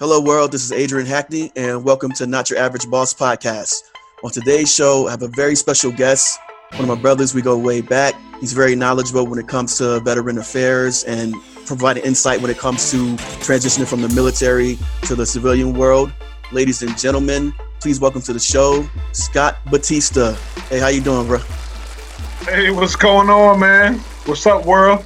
Hello, world. This is Adrian Hackney, and welcome to Not Your Average Boss podcast. On today's show, I have a very special guest, one of my brothers. We go way back. He's very knowledgeable when it comes to veteran affairs and providing insight when it comes to transitioning from the military to the civilian world. Ladies and gentlemen, please welcome to the show, Scott Batista. Hey, how you doing, bro? Hey, what's going on, man? What's up, world?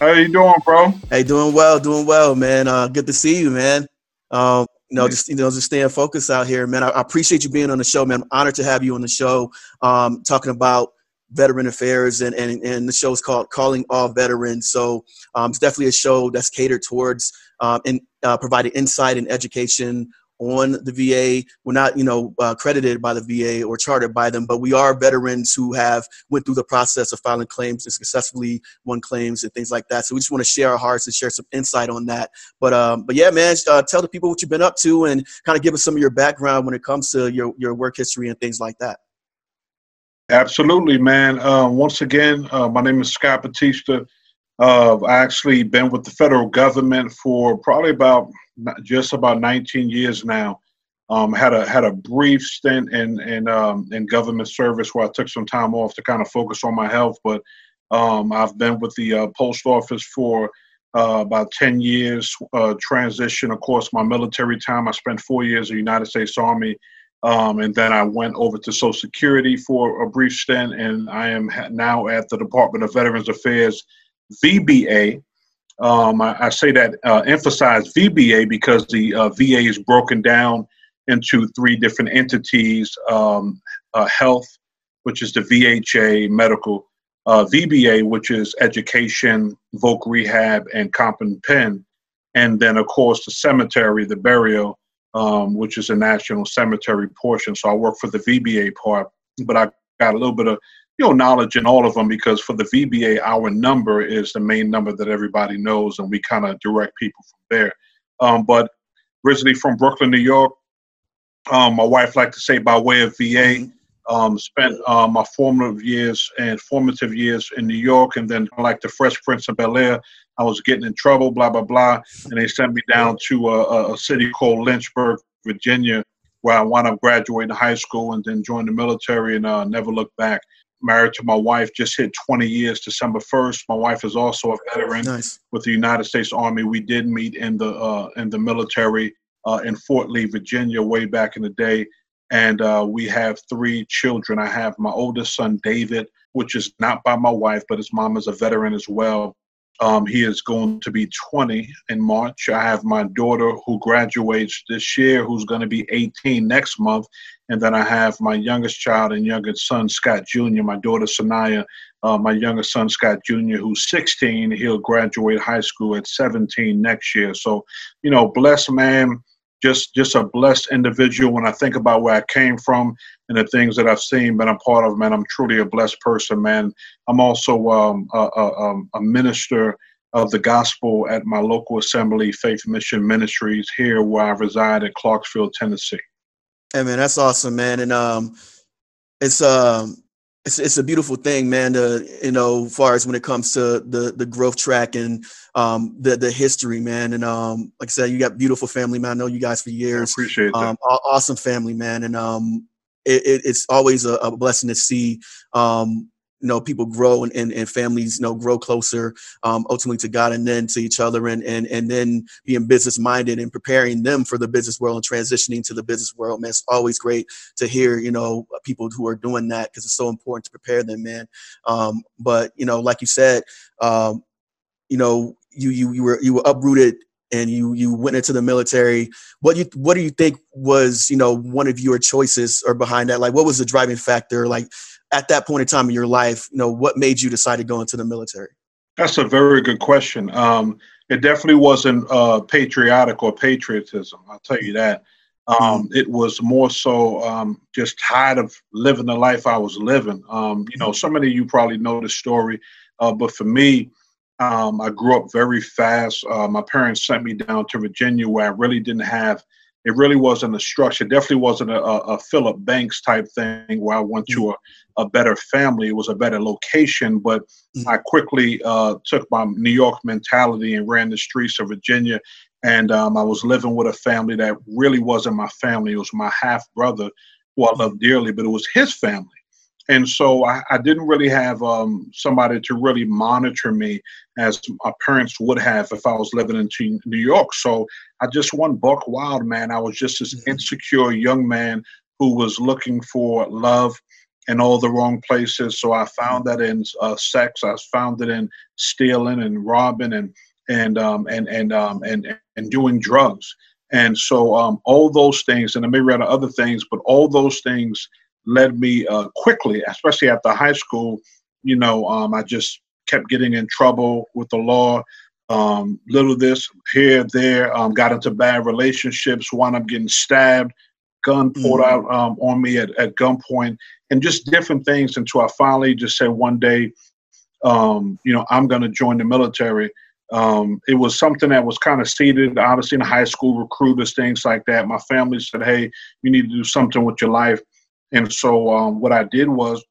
How you doing, bro? Hey, doing well, doing well, man. Uh, good to see you, man. Um, you know, just you know, just staying focused out here, man. I, I, appreciate you being on the show, man. I'm honored to have you on the show, um, talking about veteran affairs, and and and the show is called Calling All Veterans. So um, it's definitely a show that's catered towards um, and uh, providing insight and education on the VA. We're not, you know, uh, credited by the VA or chartered by them, but we are veterans who have went through the process of filing claims and successfully won claims and things like that. So we just want to share our hearts and share some insight on that. But um, but yeah, man, uh, tell the people what you've been up to and kind of give us some of your background when it comes to your your work history and things like that. Absolutely, man. Uh, once again, uh, my name is Scott Batista. Uh, I actually been with the federal government for probably about just about 19 years now. Um, had a had a brief stint in in um, in government service where I took some time off to kind of focus on my health. But um, I've been with the uh, post office for uh, about 10 years. Uh, transition, of course, my military time. I spent four years in the United States Army, um, and then I went over to Social Security for a brief stint. And I am now at the Department of Veterans Affairs, VBA, um, I, I, say that uh, emphasize VBA because the uh, VA is broken down into three different entities: um, uh, health, which is the VHA, medical, uh, VBA, which is education, voc rehab, and comp and pen, and then of course the cemetery, the burial, um, which is a national cemetery portion. So I work for the VBA part, but I got a little bit of you know knowledge in all of them because for the VBA, our number is the main number that everybody knows, and we kind of direct people from there. Um, but originally from Brooklyn, New York, um, my wife liked to say by way of VA. Mm-hmm. Um, spent uh, my formative years and formative years in New York, and then like the Fresh Prince of Bel Air, I was getting in trouble, blah blah blah, and they sent me down to a, a city called Lynchburg, Virginia, where I wound up graduating high school and then joined the military and uh, never looked back married to my wife, just hit 20 years December 1st. My wife is also a veteran nice. with the United States Army. We did meet in the uh, in the military uh, in Fort Lee, Virginia, way back in the day. And uh, we have three children. I have my oldest son, David, which is not by my wife, but his mom is a veteran as well. Um, he is going to be 20 in March. I have my daughter who graduates this year, who's going to be 18 next month. And then I have my youngest child and youngest son, Scott Jr., my daughter, Sanaya, uh, my youngest son, Scott Jr., who's 16. He'll graduate high school at 17 next year. So, you know, blessed man, just just a blessed individual. When I think about where I came from and the things that I've seen, been a part of, man, I'm truly a blessed person, man. I'm also um, a, a, um, a minister of the gospel at my local assembly, Faith Mission Ministries, here where I reside in Clarksville, Tennessee. Hey man, that's awesome, man. And um, it's um, it's it's a beautiful thing, man. To you know, as far as when it comes to the the growth track and um the the history, man. And um, like I said, you got beautiful family, man. I know you guys for years. I appreciate that. Um, awesome family, man. And um, it, it, it's always a, a blessing to see um you know people grow and, and, and families you know grow closer um, ultimately to god and then to each other and and and then being business minded and preparing them for the business world and transitioning to the business world man it's always great to hear you know people who are doing that because it's so important to prepare them man. Um, but you know like you said um, you know you you you were you were uprooted and you you went into the military what you what do you think was you know one of your choices or behind that like what was the driving factor like at that point in time in your life, you know, what made you decide to go into the military? That's a very good question. Um, it definitely wasn't uh, patriotic or patriotism. I'll tell you that. Um, mm-hmm. It was more so um, just tired of living the life I was living. Um, you know, so many of you probably know the story, uh, but for me, um, I grew up very fast. Uh, my parents sent me down to Virginia where I really didn't have it really wasn't a structure. It definitely wasn't a, a Philip Banks type thing where I went to mm. a, a better family. It was a better location, but mm. I quickly uh, took my New York mentality and ran the streets of Virginia and um, I was living with a family that really wasn't my family. It was my half brother, who I loved dearly, but it was his family. And so I, I didn't really have um, somebody to really monitor me as my parents would have if I was living in New York. So I just went buck wild, man. I was just this mm-hmm. insecure young man who was looking for love in all the wrong places. So I found that in uh, sex. I found it in stealing and robbing and and um, and and um, and and doing drugs. And so um, all those things, and I may read other things, but all those things led me uh, quickly, especially after high school. You know, um, I just kept getting in trouble with the law. Um, little this here, there, um, got into bad relationships, wound up getting stabbed, gun pulled mm-hmm. out um, on me at, at gunpoint, and just different things until I finally just said one day, um, you know, I'm going to join the military. Um, it was something that was kind of seeded, obviously, in high school, recruiters, things like that. My family said, hey, you need to do something with your life. And so um, what I did was,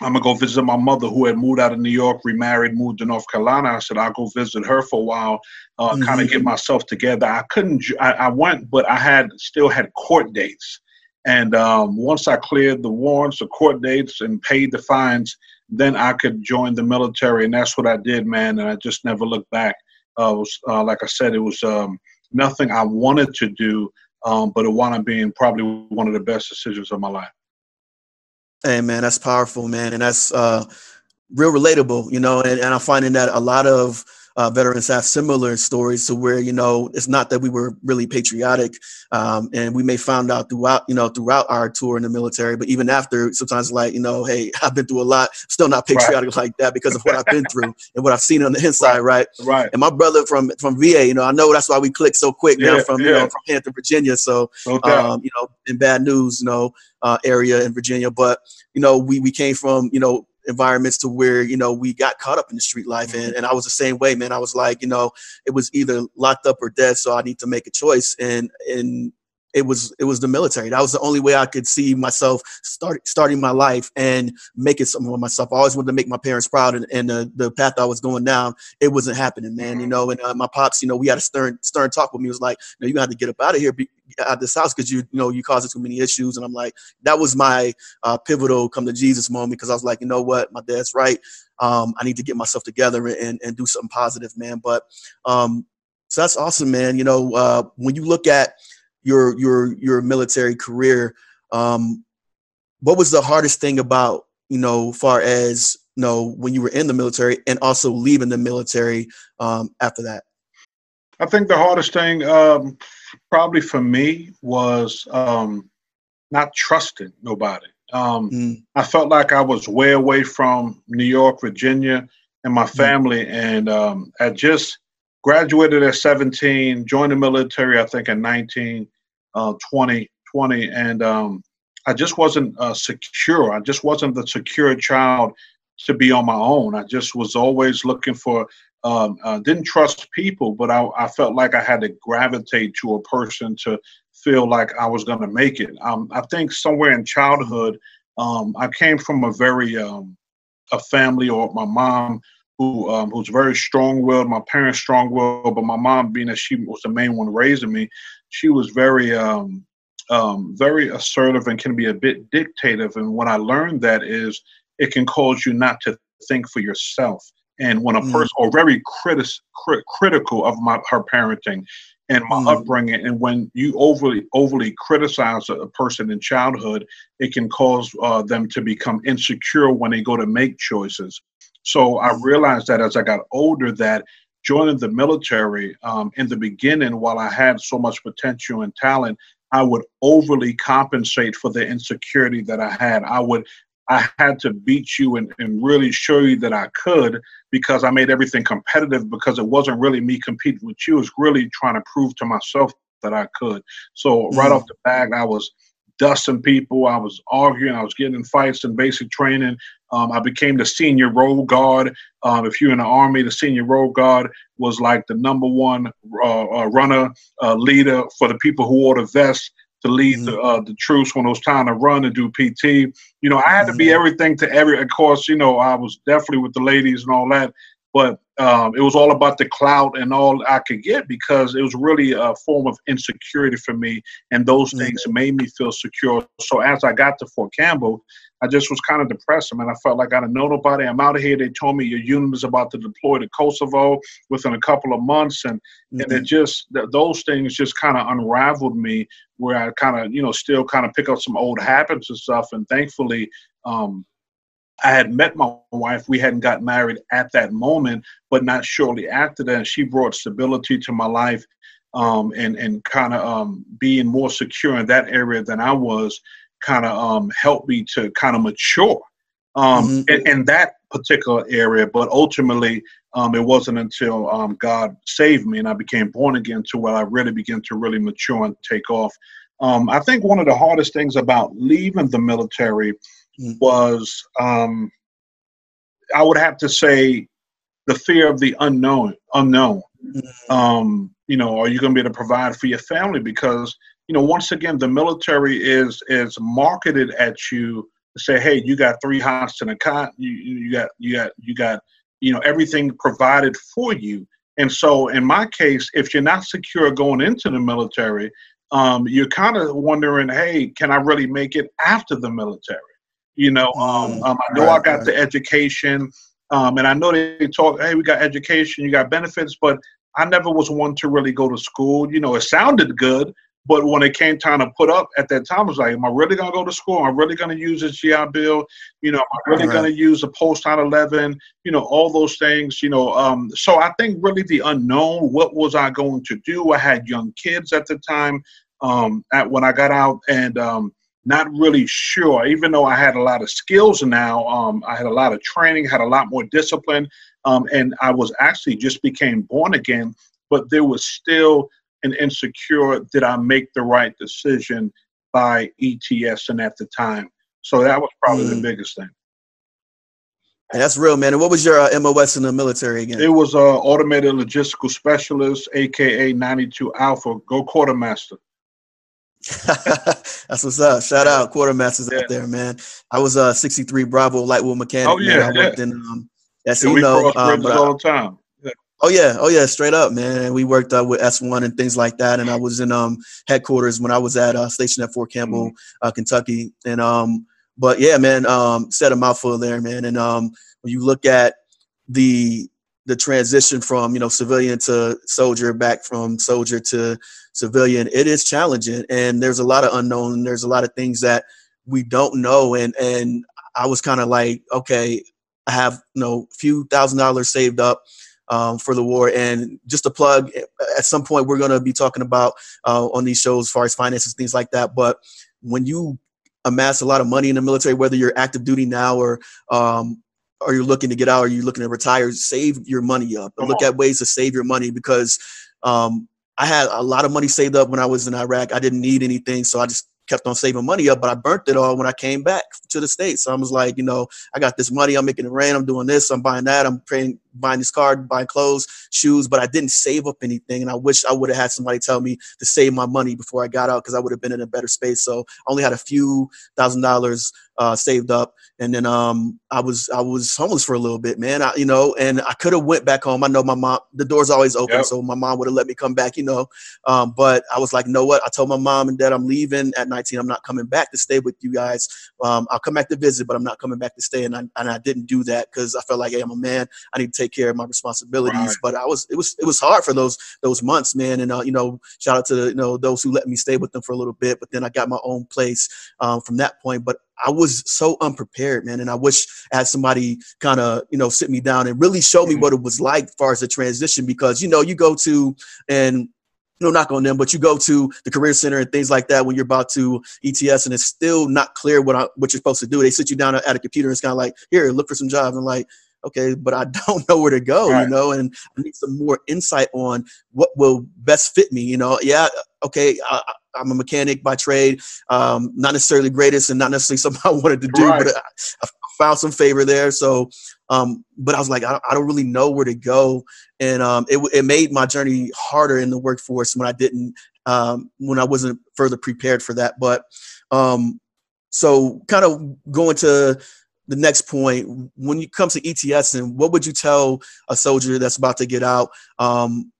I'm gonna go visit my mother who had moved out of New York, remarried, moved to North Carolina. I said I'll go visit her for a while, uh, mm-hmm. kind of get myself together. I couldn't. I, I, went, but I had still had court dates. And um, once I cleared the warrants, the court dates, and paid the fines, then I could join the military, and that's what I did, man. And I just never looked back. Uh, was uh, like I said, it was um, nothing I wanted to do, um, but it wound up being probably one of the best decisions of my life. Hey, man, that's powerful, man, and that's uh, real relatable, you know. And, and I'm finding that a lot of uh, veterans have similar stories to where you know it's not that we were really patriotic, um, and we may found out throughout you know throughout our tour in the military, but even after, sometimes like you know, hey, I've been through a lot, still not patriotic right. like that because of what I've been through and what I've seen on the inside, right? right? Right. And my brother from from VA, you know, I know that's why we clicked so quick. Yeah, from yeah. you know from Hampton, Virginia, so um, you know in bad news, you know, uh, area in Virginia, but you know we we came from you know environments to where you know we got caught up in the street life and, mm-hmm. and i was the same way man i was like you know it was either locked up or dead so i need to make a choice and and it was it was the military. That was the only way I could see myself start starting my life and making something of myself. I always wanted to make my parents proud, and, and the, the path I was going down, it wasn't happening, man. You know, and uh, my pops, you know, we had a stern stern talk with me. He was like, "No, you got to get up out of here, be, out of this house, because you you know you causing too many issues." And I'm like, that was my uh, pivotal come to Jesus moment because I was like, you know what, my dad's right. Um, I need to get myself together and and do something positive, man. But um, so that's awesome, man. You know, uh, when you look at your your your military career um, what was the hardest thing about you know far as you know when you were in the military and also leaving the military um, after that i think the hardest thing um, probably for me was um, not trusting nobody um, mm. i felt like i was way away from new york virginia and my mm. family mm. and um, i just graduated at 17, joined the military, I think, in 19, uh, 20, 20, and um, I just wasn't uh, secure. I just wasn't the secure child to be on my own. I just was always looking for, um, uh, didn't trust people, but I, I, felt like I had to gravitate to a person to feel like I was going to make it. Um, I think somewhere in childhood, um, I came from a very, um, a family or my mom who um, who's very strong-willed. My parents strong-willed, but my mom, being that she was the main one raising me, she was very um, um, very assertive and can be a bit dictative. And what I learned that is it can cause you not to think for yourself. And when a mm. person, or very critis, crit, critical of my her parenting and my mm. upbringing, and when you overly overly criticize a, person in childhood, it can cause uh, them to become insecure when they go to make choices. So I realized that as I got older, that joining the military um, in the beginning, while I had so much potential and talent, I would overly compensate for the insecurity that I had. I would I had to beat you and, and really show you that I could because I made everything competitive because it wasn't really me competing with you. It was really trying to prove to myself that I could. So right mm. off the bat, I was dusting people. I was arguing. I was getting in fights in basic training. Um, I became the senior road guard. Um, if you're in the army, the senior road guard was like the number one uh, uh, runner, uh, leader for the people who wore the vest to lead mm-hmm. the, uh, the troops when it was time to run and do PT. You know, I had to be mm-hmm. everything to every. Of course, you know, I was definitely with the ladies and all that. But um, it was all about the clout and all I could get because it was really a form of insecurity for me, and those mm-hmm. things made me feel secure. So as I got to Fort Campbell, I just was kind of depressed. I mean, I felt like I didn't know nobody. I'm out of here. They told me your unit is about to deploy to Kosovo within a couple of months, and mm-hmm. and it just those things just kind of unraveled me. Where I kind of you know still kind of pick up some old habits and stuff, and thankfully. Um, I had met my wife. We hadn't got married at that moment, but not shortly after that, she brought stability to my life um, and and kind of um, being more secure in that area than I was. Kind of um, helped me to kind of mature um, mm-hmm. in, in, that particular area. But ultimately, um, it wasn't until um, God saved me and I became born again to where I really began to really mature and take off. I think one of the hardest things about leaving the military. Was um, I would have to say the fear of the unknown. Unknown. Mm. Um, you know, are you going to be able to provide for your family? Because you know, once again, the military is is marketed at you to say, hey, you got three hots and a cot. You you got you got you got you know everything provided for you. And so, in my case, if you're not secure going into the military, um, you're kind of wondering, hey, can I really make it after the military? You know, um, mm, um, I know right, I got right. the education, um, and I know they talk, hey, we got education, you got benefits, but I never was one to really go to school. You know, it sounded good, but when it came time to put up at that time, I was like, am I really going to go to school? Am I really going to use this GI Bill? You know, am I really right. going to use the post 9 11? You know, all those things, you know. Um, so I think really the unknown, what was I going to do? I had young kids at the time um, at, when I got out, and um, not really sure. Even though I had a lot of skills now, um, I had a lot of training, had a lot more discipline, um, and I was actually just became born again. But there was still an insecure. Did I make the right decision by ETS and at the time? So that was probably mm. the biggest thing. that's real, man. And what was your uh, MOS in the military again? It was uh, automated logistical specialist, aka 92 Alpha, go quartermaster. That's what's up. Shout out quartermasters yeah. out there, man. I was a uh, 63 Bravo light wheel mechanic. Oh yeah, man. I worked in um that's yeah, we know, um, all the time. Yeah. Oh yeah, oh yeah, straight up, man. We worked uh, with S1 and things like that, and I was in um headquarters when I was at uh, stationed at Fort Campbell, mm-hmm. uh, Kentucky, and um, but yeah, man, um, said a mouthful there, man, and um, when you look at the the transition from you know civilian to soldier back from soldier to civilian. It is challenging and there's a lot of unknown there's a lot of things that we don't know and and i was kind of like okay i have you know a few thousand dollars saved up um, for the war and just a plug at some point we're going to be talking about uh, on these shows as far as finances things like that but when you amass a lot of money in the military whether you're active duty now or um, are you looking to get out? Are you looking to retire? Save your money up and look at ways to save your money because um, i had a lot of money saved up when i was in iraq. I didn't need anything so i just kept on saving money up, but I burnt it all when I came back to the States. So I was like, you know, I got this money, I'm making it rain, I'm doing this, I'm buying that, I'm paying, buying this car, buying clothes, shoes, but I didn't save up anything. And I wish I would have had somebody tell me to save my money before I got out because I would have been in a better space. So I only had a few thousand dollars uh, saved up. And then um, I was I was homeless for a little bit, man. I, you know, and I could have went back home. I know my mom, the door's always open, yep. so my mom would have let me come back, you know. Um, but I was like, know what? I told my mom and dad I'm leaving at 19. I'm not coming back to stay with you guys. Um, I'll come back to visit, but I'm not coming back to stay. And I, and I didn't do that because I felt like, hey, I'm a man. I need to take care of my responsibilities. Right. But I was it was it was hard for those those months, man. And uh, you know, shout out to you know those who let me stay with them for a little bit. But then I got my own place um, from that point. But I was so unprepared, man. And I wish I had somebody kind of, you know, sit me down and really show me mm-hmm. what it was like as far as the transition. Because, you know, you go to and no knock on them, but you go to the career center and things like that when you're about to ETS and it's still not clear what I, what you're supposed to do. They sit you down at a computer and it's kind of like, here, look for some jobs. And like, okay, but I don't know where to go, right. you know, and I need some more insight on what will best fit me, you know. Yeah, okay, I, am a mechanic by trade, um, not necessarily greatest and not necessarily something I wanted to do, right. but I, I, found some favor there. So, um, but I was like, I, I, don't really know where to go, and um, it, it made my journey harder in the workforce when I didn't, um, when I wasn't further prepared for that. But um, so, kind of going to the next point, when it comes to ETS, and what would you tell a soldier that's about to get out um,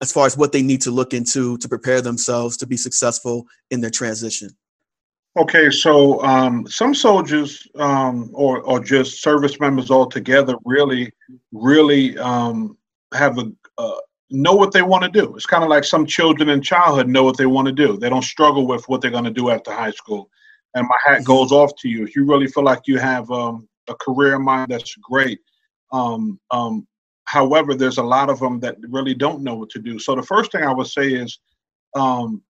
as far as what they need to look into to prepare themselves to be successful in their transition? Okay, so um, some soldiers um, or, or just service members altogether really, really um, have a uh, know what they want to do. It's kind of like some children in childhood know what they want to do. They don't struggle with what they're going to do after high school. And my hat goes off to you if you really feel like you have um, a career in mind. That's great. Um, um, however, there's a lot of them that really don't know what to do. So the first thing I would say is, um,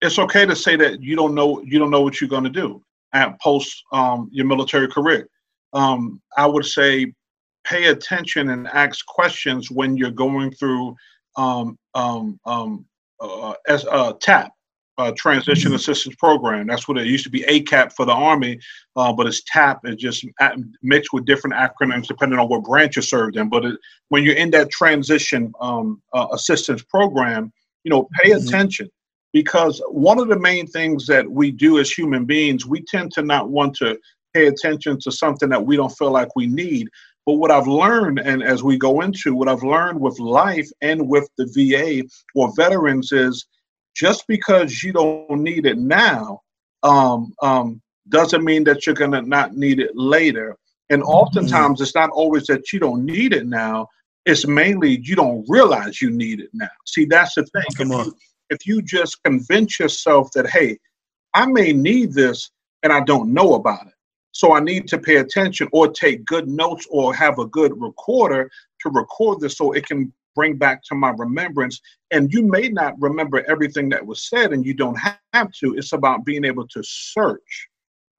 it's okay to say that you don't know you don't know what you're going to do at post um, your military career. Um, I would say pay attention and ask questions when you're going through uh, as uh, TAP, uh, Transition. Assistance Program. That's what it used to be ACAP for the Army, uh, but it's TAP. It's just mixed with different acronyms depending on what branch you're served in. But it, when you're in that transition um, uh, assistance program, you know, pay mm-hmm. attention because one of the main things that we do as human beings, we tend to not want to pay attention to something that we don't feel like we need. But what I've learned, and as we go into what I've learned with life and with the VA or veterans, is just because you don't need it now um, um, doesn't mean that you're going to not need it later. And oftentimes, mm-hmm. it's not always that you don't need it now. It's mainly you don't realize you need it now. See, that's the thing. Come if, on. You, if you just convince yourself that, hey, I may need this and I don't know about it. So I need to pay attention or take good notes or have a good recorder to record this so it can bring back to my remembrance. And you may not remember everything that was said and you don't have to. It's about being able to search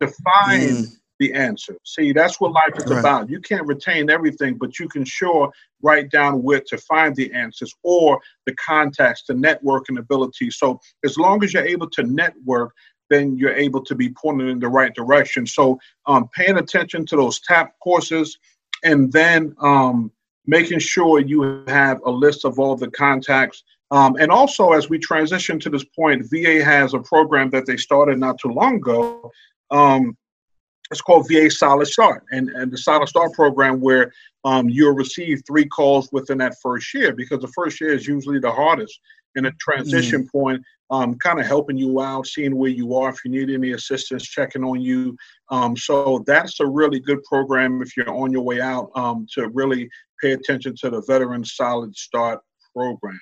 to find mm. the answer. See, that's what life is right. about. You can't retain everything, but you can sure write down where to find the answers or the contacts, the networking ability. So as long as you're able to network, then you're able to be pointed in the right direction. So um, paying attention to those TAP courses and then um, making sure you have a list of all the contacts. Um, and also, as we transition to this point, VA has a program that they started not too long ago. Um, it's called VA Solid Start, and, and the Solid Start program where um, you'll receive three calls within that first year because the first year is usually the hardest. In a transition mm. point, um, kind of helping you out, seeing where you are, if you need any assistance, checking on you. Um, so that's a really good program if you're on your way out um, to really pay attention to the Veteran Solid Start program,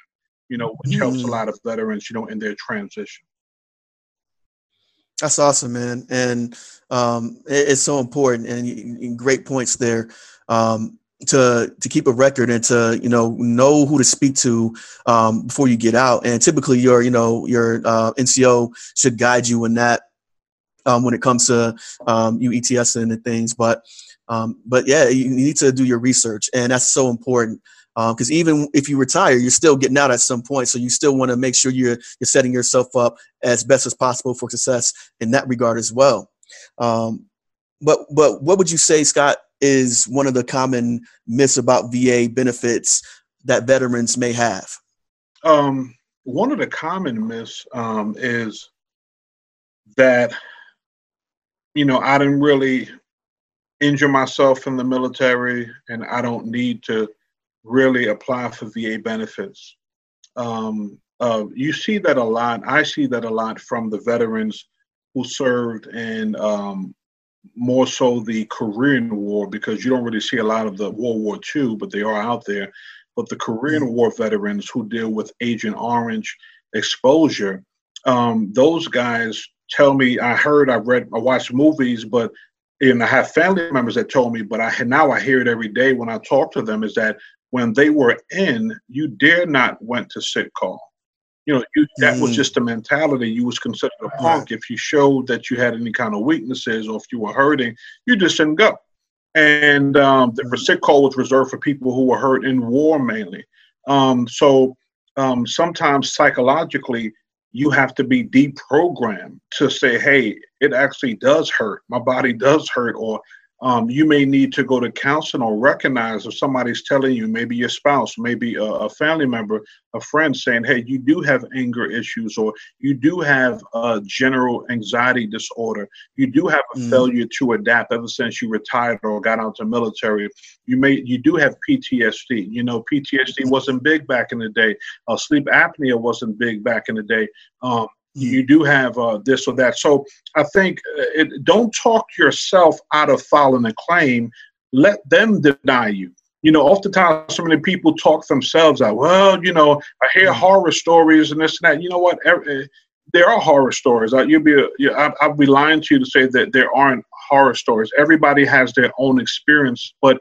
you know, which mm. helps a mm. lot of veterans, you know, in their transition. That's awesome, man, and um, it, it's so important and, and great points there. Um, to to keep a record and to you know know who to speak to um, before you get out. And typically, your you know your uh, NCO should guide you in that um, when it comes to um, you ETS and things. But um, but yeah, you need to do your research, and that's so important because um, even if you retire, you're still getting out at some point. So you still want to make sure you're you're setting yourself up as best as possible for success in that regard as well. Um, but but what would you say, Scott, is one of the common myths about VA benefits that veterans may have? Um, one of the common myths um, is that you know I didn't really injure myself in the military, and I don't need to really apply for VA benefits. Um, uh, you see that a lot. I see that a lot from the veterans who served in um, more so the Korean War because you don't really see a lot of the World War II, but they are out there. But the Korean mm-hmm. War veterans who deal with Agent Orange exposure, um, those guys tell me. I heard, I read, I watched movies, but and I have family members that told me, but I now I hear it every day when I talk to them is that when they were in, you dare not went to sick call you know, you, that mm. was just the mentality. You was considered a punk if you showed that you had any kind of weaknesses or if you were hurting, you just didn't go. And um, the mm. sick call was reserved for people who were hurt in war mainly. Um, so um, sometimes psychologically, you have to be deprogrammed to say, hey, it actually does hurt. My body does hurt, or um, you may need to go to counseling or recognize if somebody's telling you, maybe your spouse, maybe a, a, family member, a friend saying, hey, you do have anger issues or you do have a general anxiety disorder. You do have a mm. failure to adapt ever since you retired or got out of the military. You may, you do have PTSD. You know, PTSD wasn't big back in the day. Uh, sleep apnea wasn't big back in the day. Um, you do have uh, this or that. So I think uh, it, don't talk yourself out of filing a claim. Let them deny you. You know, oftentimes so many people talk themselves out. Well, you know, I hear mm-hmm. horror stories and this and that. You know what? Uh, there are horror stories. Uh, you'd be, you, I, I'd be lying to you to say that there aren't horror stories. Everybody has their own experience, but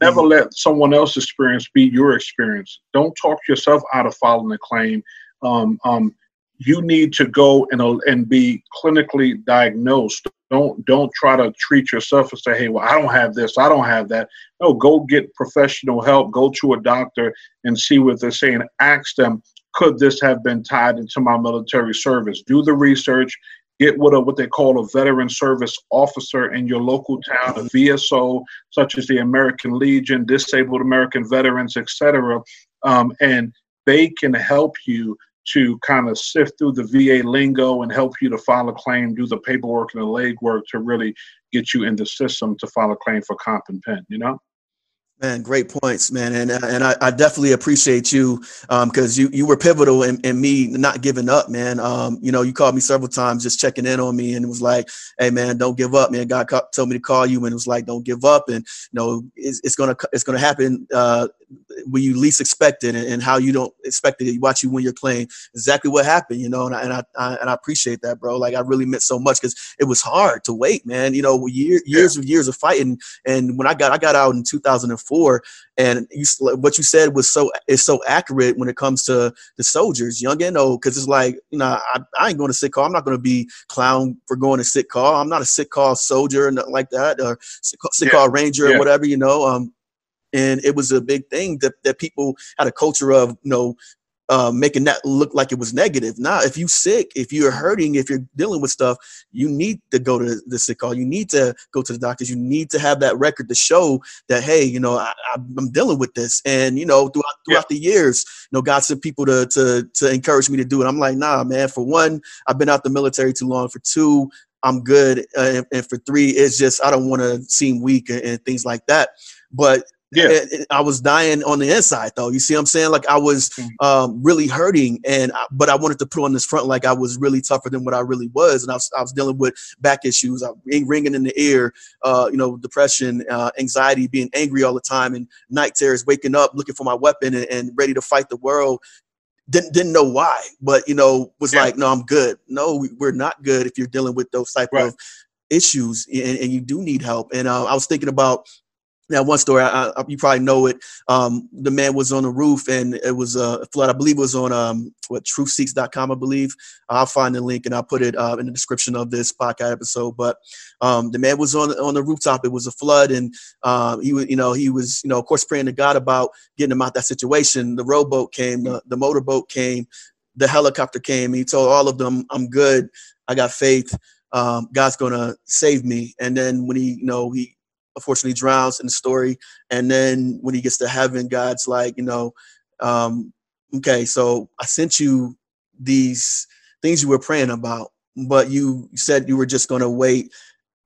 never mm-hmm. let someone else's experience be your experience. Don't talk yourself out of filing a claim. Um, um, you need to go and and be clinically diagnosed. Don't don't try to treat yourself and say, hey, well, I don't have this, I don't have that. No, go get professional help. Go to a doctor and see what they're saying. Ask them, could this have been tied into my military service? Do the research. Get what a, what they call a veteran service officer in your local town, a VSO, such as the American Legion, Disabled American Veterans, etc. Um, and they can help you to kind of sift through the VA lingo and help you to file a claim, do the paperwork and the legwork to really get you in the system to file a claim for comp and pen, you know? Man, great points, man, and and I, I definitely appreciate you because um, you you were pivotal in, in me not giving up, man. Um, you know, you called me several times just checking in on me, and it was like, "Hey, man, don't give up, man." God told me to call you, and it was like, "Don't give up," and you know, it's, it's gonna it's gonna happen uh, when you least expect it, and, and, how you don't expect it. You watch you win your claim. Exactly what happened, you know, and I, and I, I and I appreciate that, bro. Like I really meant so much because it was hard to wait, man. You know, year, years yeah. of years of fighting, and when I got I got out in 2004 before, and you, what you said was so is so accurate when it comes to the soldiers, young and old, because it's like you know I, I ain't going to sit call. I'm not going to be clown for going to sit call. I'm not a sit call soldier and nothing like that, or sit call, sit call ranger yeah. or whatever, you know. Um, and it was a big thing that, that people had a culture of you know uh, making that look like it was negative. Now, if you sick, if you're hurting, if you're dealing with stuff, you need to go to the sick call. You need to go to the doctors. You need to have that record to show that, hey, you know, I, am dealing with this. And you know, throughout throughout yeah. the years, you know, God sent people to to to encourage me to do it. I'm like, nah, man. For one, I've been out the military too long. For two, I'm good. Uh, and, and, for three, it's just I don't want to seem weak and, and things like that. But yeah. I was dying on the inside though. You see what I'm saying? Like I was mm. um, really hurting and, I, but I wanted to put on this front like I was really tougher than what I really was. And I was, I was dealing with back issues, I, ringing in the ear, uh, you know, depression, uh, anxiety, being angry all the time and night terrors, waking up, looking for my weapon and, and ready to fight the world. Didn't, didn't know why, but you know, was yeah. like, no, I'm good. No, we're not good if you're dealing with those type right. of issues and, and, you do need help. And uh, I was thinking about now, one story, I, I, you probably know it. Um, the man was on the roof and it was a flood. I believe it was on um, what truthseeks.com, I believe. I'll find the link and I'll put it uh, in the description of this podcast episode. But um, the man was on on the rooftop. It was a flood, and uh, he was, you know, he was, you know, of course, praying to God about getting him out of that situation. The rowboat came, the, the motorboat came, the helicopter came. He told all of them, "I'm good. I got faith. Um, God's gonna save me." And then when he, you know, he unfortunately drowns in the story. And then when he gets to heaven, God's like, you know, um, okay, so I sent you these things you were praying about, but you said you were just going to wait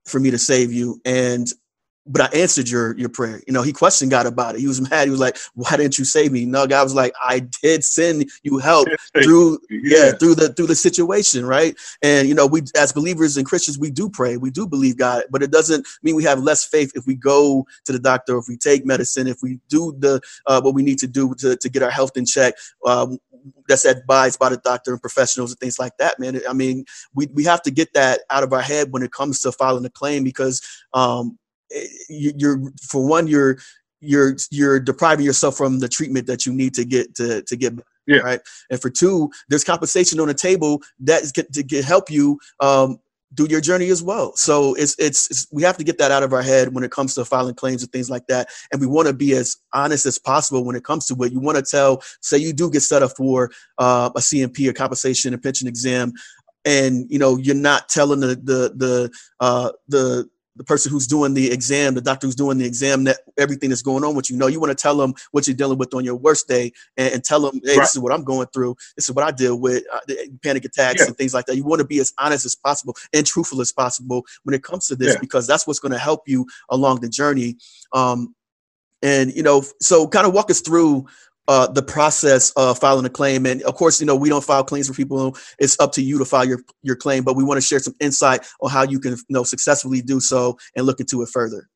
for me to save you. And but I answered your your prayer. You know, he questioned God about it. He was mad. He was like, "Why didn't you save me?" No, God was like, "I did send you help through yeah. yeah through the through the situation, right?" And you know, we as believers and Christians, we do pray, we do believe God, but it doesn't mean we have less faith if we go to the doctor, if we take medicine, if we do the uh, what we need to do to to get our health in check. Um, that's advised by the doctor and professionals and things like that, man. I mean, we, we have to get that out of our head when it comes to filing a claim because um, you're for one you're you're you're depriving yourself from the treatment that you need to get to to get yeah. right? And for two there's compensation on the table that is get, to get, help you um, do your journey as well. So it's, it's, it's we have to get that out of our head when it comes to filing claims and things like that. And we want to be as honest as possible when it comes to it. You want to tell say you do get set up for uh, a C&P a compensation and pension exam and you know you're not telling the the the uh, the the person who's doing the exam, the doctor who's doing the exam, that everything that's going on with you. No, you want to tell them what you're dealing with on your worst day, and, and tell them, hey, right. this is what I'm going through. This is what I deal with, uh, panic attacks yeah. and things like that. You want to be as honest as possible and truthful as possible when it comes to this, yeah. because that's what's going to help you along the journey. Um, and you know, so kind of walk us through uh, the process of filing a claim. And of course, you know, we don't file claims for people. It's up to you to file your, your claim, but we want to share some insight on how you can, you know, successfully do so and look into it further.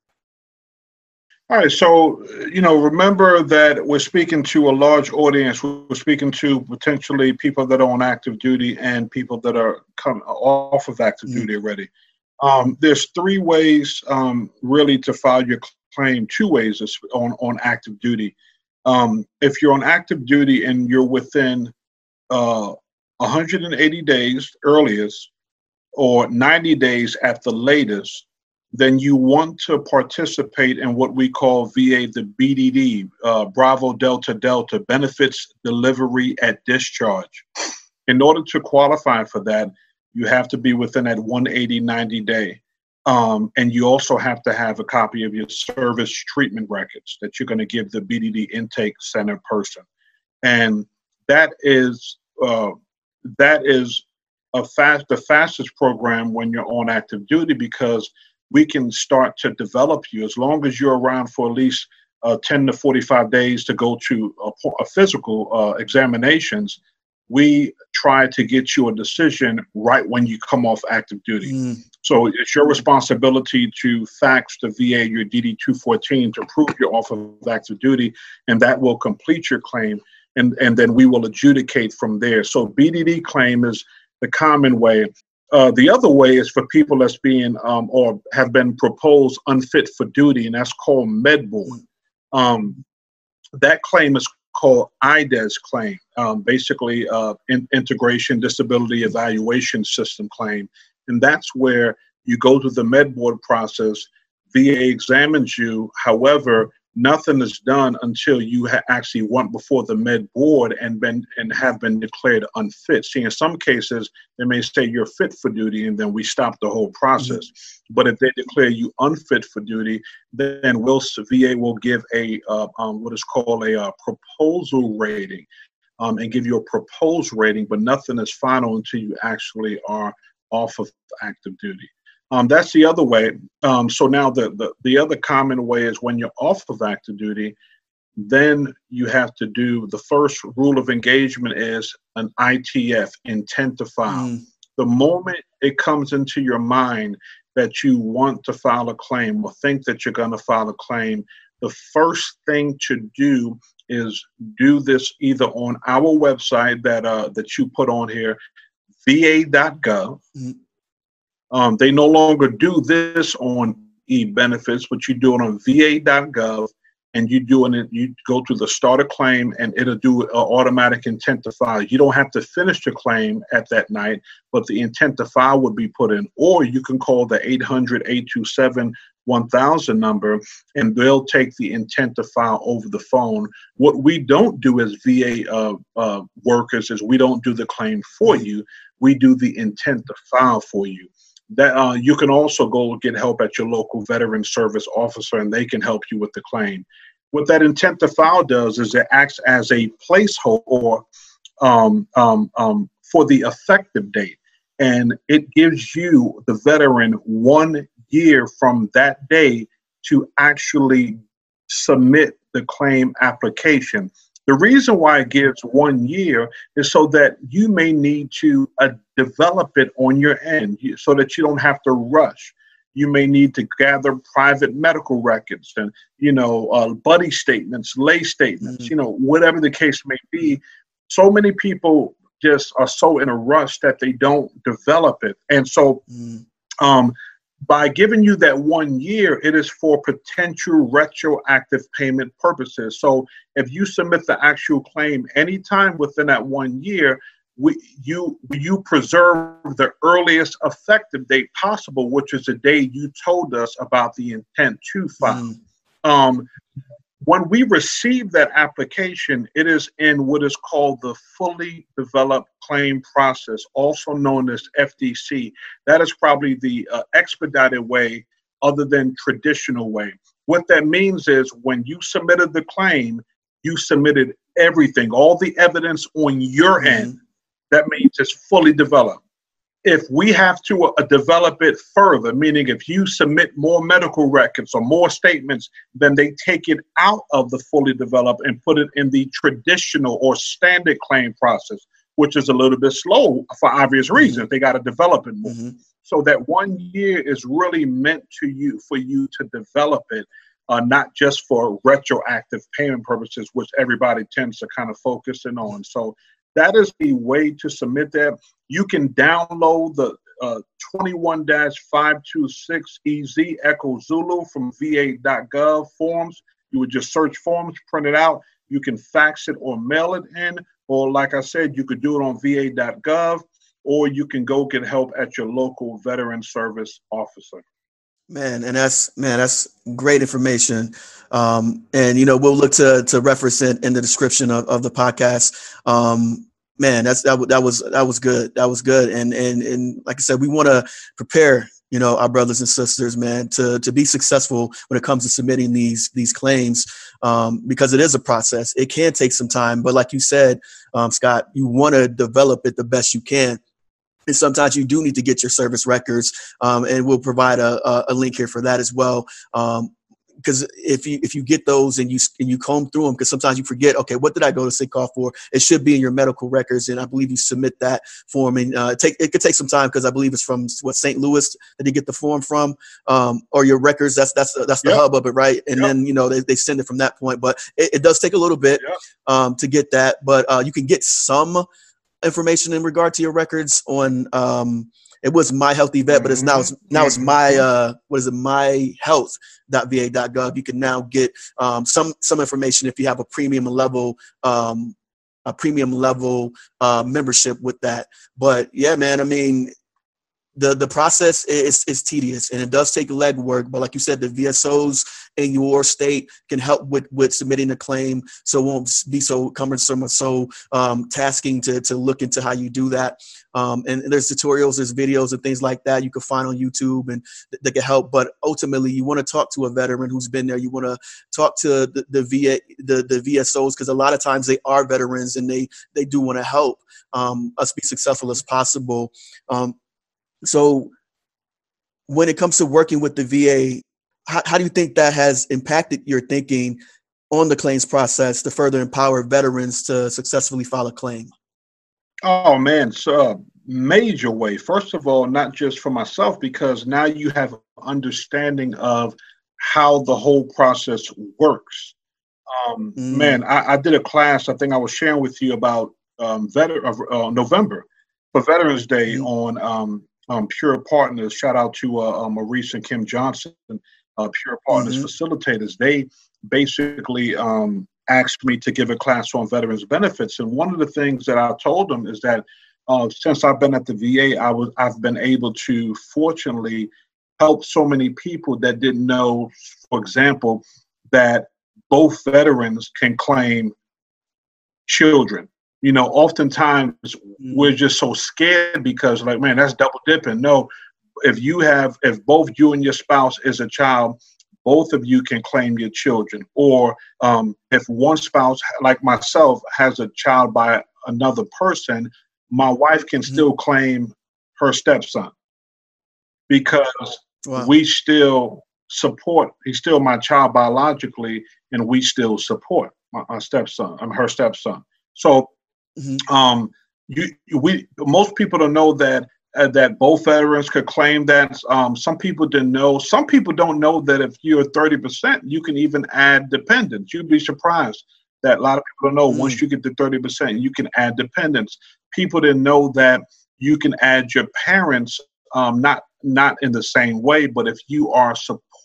All right. So, you know, remember that we're speaking to a large audience. We're speaking to potentially people that are on active duty and people that are come off of active mm-hmm. duty already. Um, there's three ways um, really to file your claim, two ways on, on active duty. Um, if you're on active duty and you're within uh, 180 days earliest or 90 days at the latest, then you want to participate in what we call VA the BDD, uh, Bravo Delta Delta, Benefits Delivery at Discharge. In order to qualify for that, you have to be within that 180 90 day. Um, and you also have to have a copy of your service treatment records that you're going to give the BDD intake center person, and that is uh, that is a fast the fastest program when you're on active duty because we can start to develop you as long as you're around for at least uh, 10 to 45 days to go to a, a physical uh, examinations we try to get you a decision right when you come off active duty. Mm. So it's your responsibility to fax the VA your DD 214 to prove you're off of active duty, and that will complete your claim. And, and then we will adjudicate from there. So BDD claim is the common way. Uh, the other way is for people that's being um, or have been proposed unfit for duty, and that's called MedBoard. Mm. Um, that claim is called IDES claim, um, basically uh, in, integration disability evaluation system claim, and that's where you go through the med board process. VA examines you. However, nothing is done until you ha- actually went before the med board and been and have been declared unfit. See, in some cases, they may say you're fit for duty, and then we stop the whole process. Mm-hmm. But if they declare you unfit for duty, then will VA will give a uh, um, what is called a uh, proposal rating. Um, and give you a proposed rating, but nothing is final until you actually are off of active duty. Um, that's the other way. Um, so now the, the, the other common way is when you're off of active duty, then you have to do the first rule of engagement is an ITF, intent to file. Mm. The moment it comes into your mind that you want to file a claim or think that you're going to file a claim, the first thing to do is do this either on our website that uh, that you put on here, va.gov. Mm. Um, they no longer do this on e-benefits, but you do it on va.gov and you do it, you go to the start a claim and it'll do an automatic intent to file. You don't have to finish the claim at that night, but the intent to file would be put in. Or you can call the 800 827 1000 number and they'll take the intent to file over the phone. What we don't do as VA uh, uh, workers is we don't do the claim for you, we do the intent to file for you. That uh, you can also go get help at your local veteran service officer and they can help you with the claim. What that intent to file does is it acts as a placeholder um, um, um, for the effective date. And it gives you the veteran one year from that day to actually submit the claim application the reason why it gives one year is so that you may need to uh, develop it on your end so that you don't have to rush. You may need to gather private medical records and, you know, uh, buddy statements, lay statements, mm-hmm. you know, whatever the case may be. So many people just are so in a rush that they don't develop it. And so, mm. um, by giving you that one year, it is for potential retroactive payment purposes. So if you submit the actual claim anytime within that one year, we, you you preserve the earliest effective date possible, which is the day you told us about the intent to file. Mm. Um, when we receive that application, it is in what is called the fully developed claim process, also known as FDC. That is probably the uh, expedited way other than traditional way. What that means is when you submitted the claim, you submitted everything, all the evidence on your mm-hmm. end. That means it's fully developed. If we have to uh, develop it further, meaning if you submit more medical records or more statements, then they take it out of the fully developed and put it in the traditional or standard claim process, which is a little bit slow for obvious mm-hmm. reasons. They got to develop it more. Mm-hmm. So that one year is really meant to you for you to develop it, uh, not just for retroactive payment purposes, which everybody tends to kind of focus in on. So that is the way to submit that. You can download the uh, 21-526EZ Echo Zulu from va.gov forms. You would just search forms, print it out. You can fax it or mail it in, or like I said, you could do it on va.gov, or you can go get help at your local veteran service officer. Man, and that's man, that's great information. Um, and you know, we'll look to to reference it in the description of, of the podcast. Um, man, that's that, that was that was good. That was good. And and and like I said, we want to prepare you know our brothers and sisters man to to be successful when it comes to submitting these these claims um, because it is a process. It can take some time but like you said um, scott you want to develop it the best you can. And sometimes you do need to get your service records um, and we'll provide a, a, link here for that as well. Um, because if you if you get those and you and you comb through them, because sometimes you forget, okay, what did I go to sick call for? It should be in your medical records, and I believe you submit that form. And uh, take it could take some time because I believe it's from what St. Louis that you get the form from, um, or your records. That's that's that's the yep. hub of it, right? And yep. then you know they, they send it from that point, but it, it does take a little bit yep. um, to get that. But uh, you can get some information in regard to your records on um, it was my HealtheVet, but it's now it's now it's my uh what is it my health.va.gov. You can now get um, some some information if you have a premium level um, a premium level uh, membership with that. But yeah, man, I mean the the process is is tedious and it does take legwork. But like you said, the VSOs in your state can help with with submitting a claim, so it won't be so cumbersome or so um, tasking to to look into how you do that. Um, and, there's tutorials, there's videos and things like that you can find on YouTube and th- that can help. But ultimately, you want to talk to a veteran who's been there. You want to talk to the the VA the the VSOs because a lot of times they are veterans and they they do want to help um, us be successful as possible. Um, so when it comes to working with the VA, how, how do you think that has impacted your thinking on the claims process to further empower veterans to successfully file a claim? Oh man, so major way. First of all, not just for myself, because now you have understanding of how the whole process works. Um, mm. Man, I, I, did a class. I think I was sharing with you about um, veteran uh, November for Veterans Day mm. on um, um, Pure Partners. Shout out to uh, uh, Maurice and Kim Johnson, uh, Pure Partners mm-hmm. facilitators. They basically um, asked me to give a class on veterans benefits, and one of the things that I told them is that uh, since I've been at the VA, I was I've been able to fortunately help so many people that didn't know, for example, that both veterans can claim children you know, oftentimes mm-hmm. we're just so scared because, like, man, that's double dipping. No, if you have, if both you and your spouse is a child, both of you can claim your children. Or um, if one spouse, like myself, has a child by another person, my wife can mm-hmm. still claim her stepson because wow. we still support. He's still my child biologically, and we still support my, my stepson. I'm her stepson. So Mm-hmm. Um, you, we most people don't know that uh, that both veterans could claim that. Um, some people didn't know. Some people don't know that if you're 30%, you can even add dependents. You'd be surprised that a lot of people don't know. Mm-hmm. Once you get to 30%, you can add dependents. People didn't know that you can add your parents, um, not not in the same way, but if you are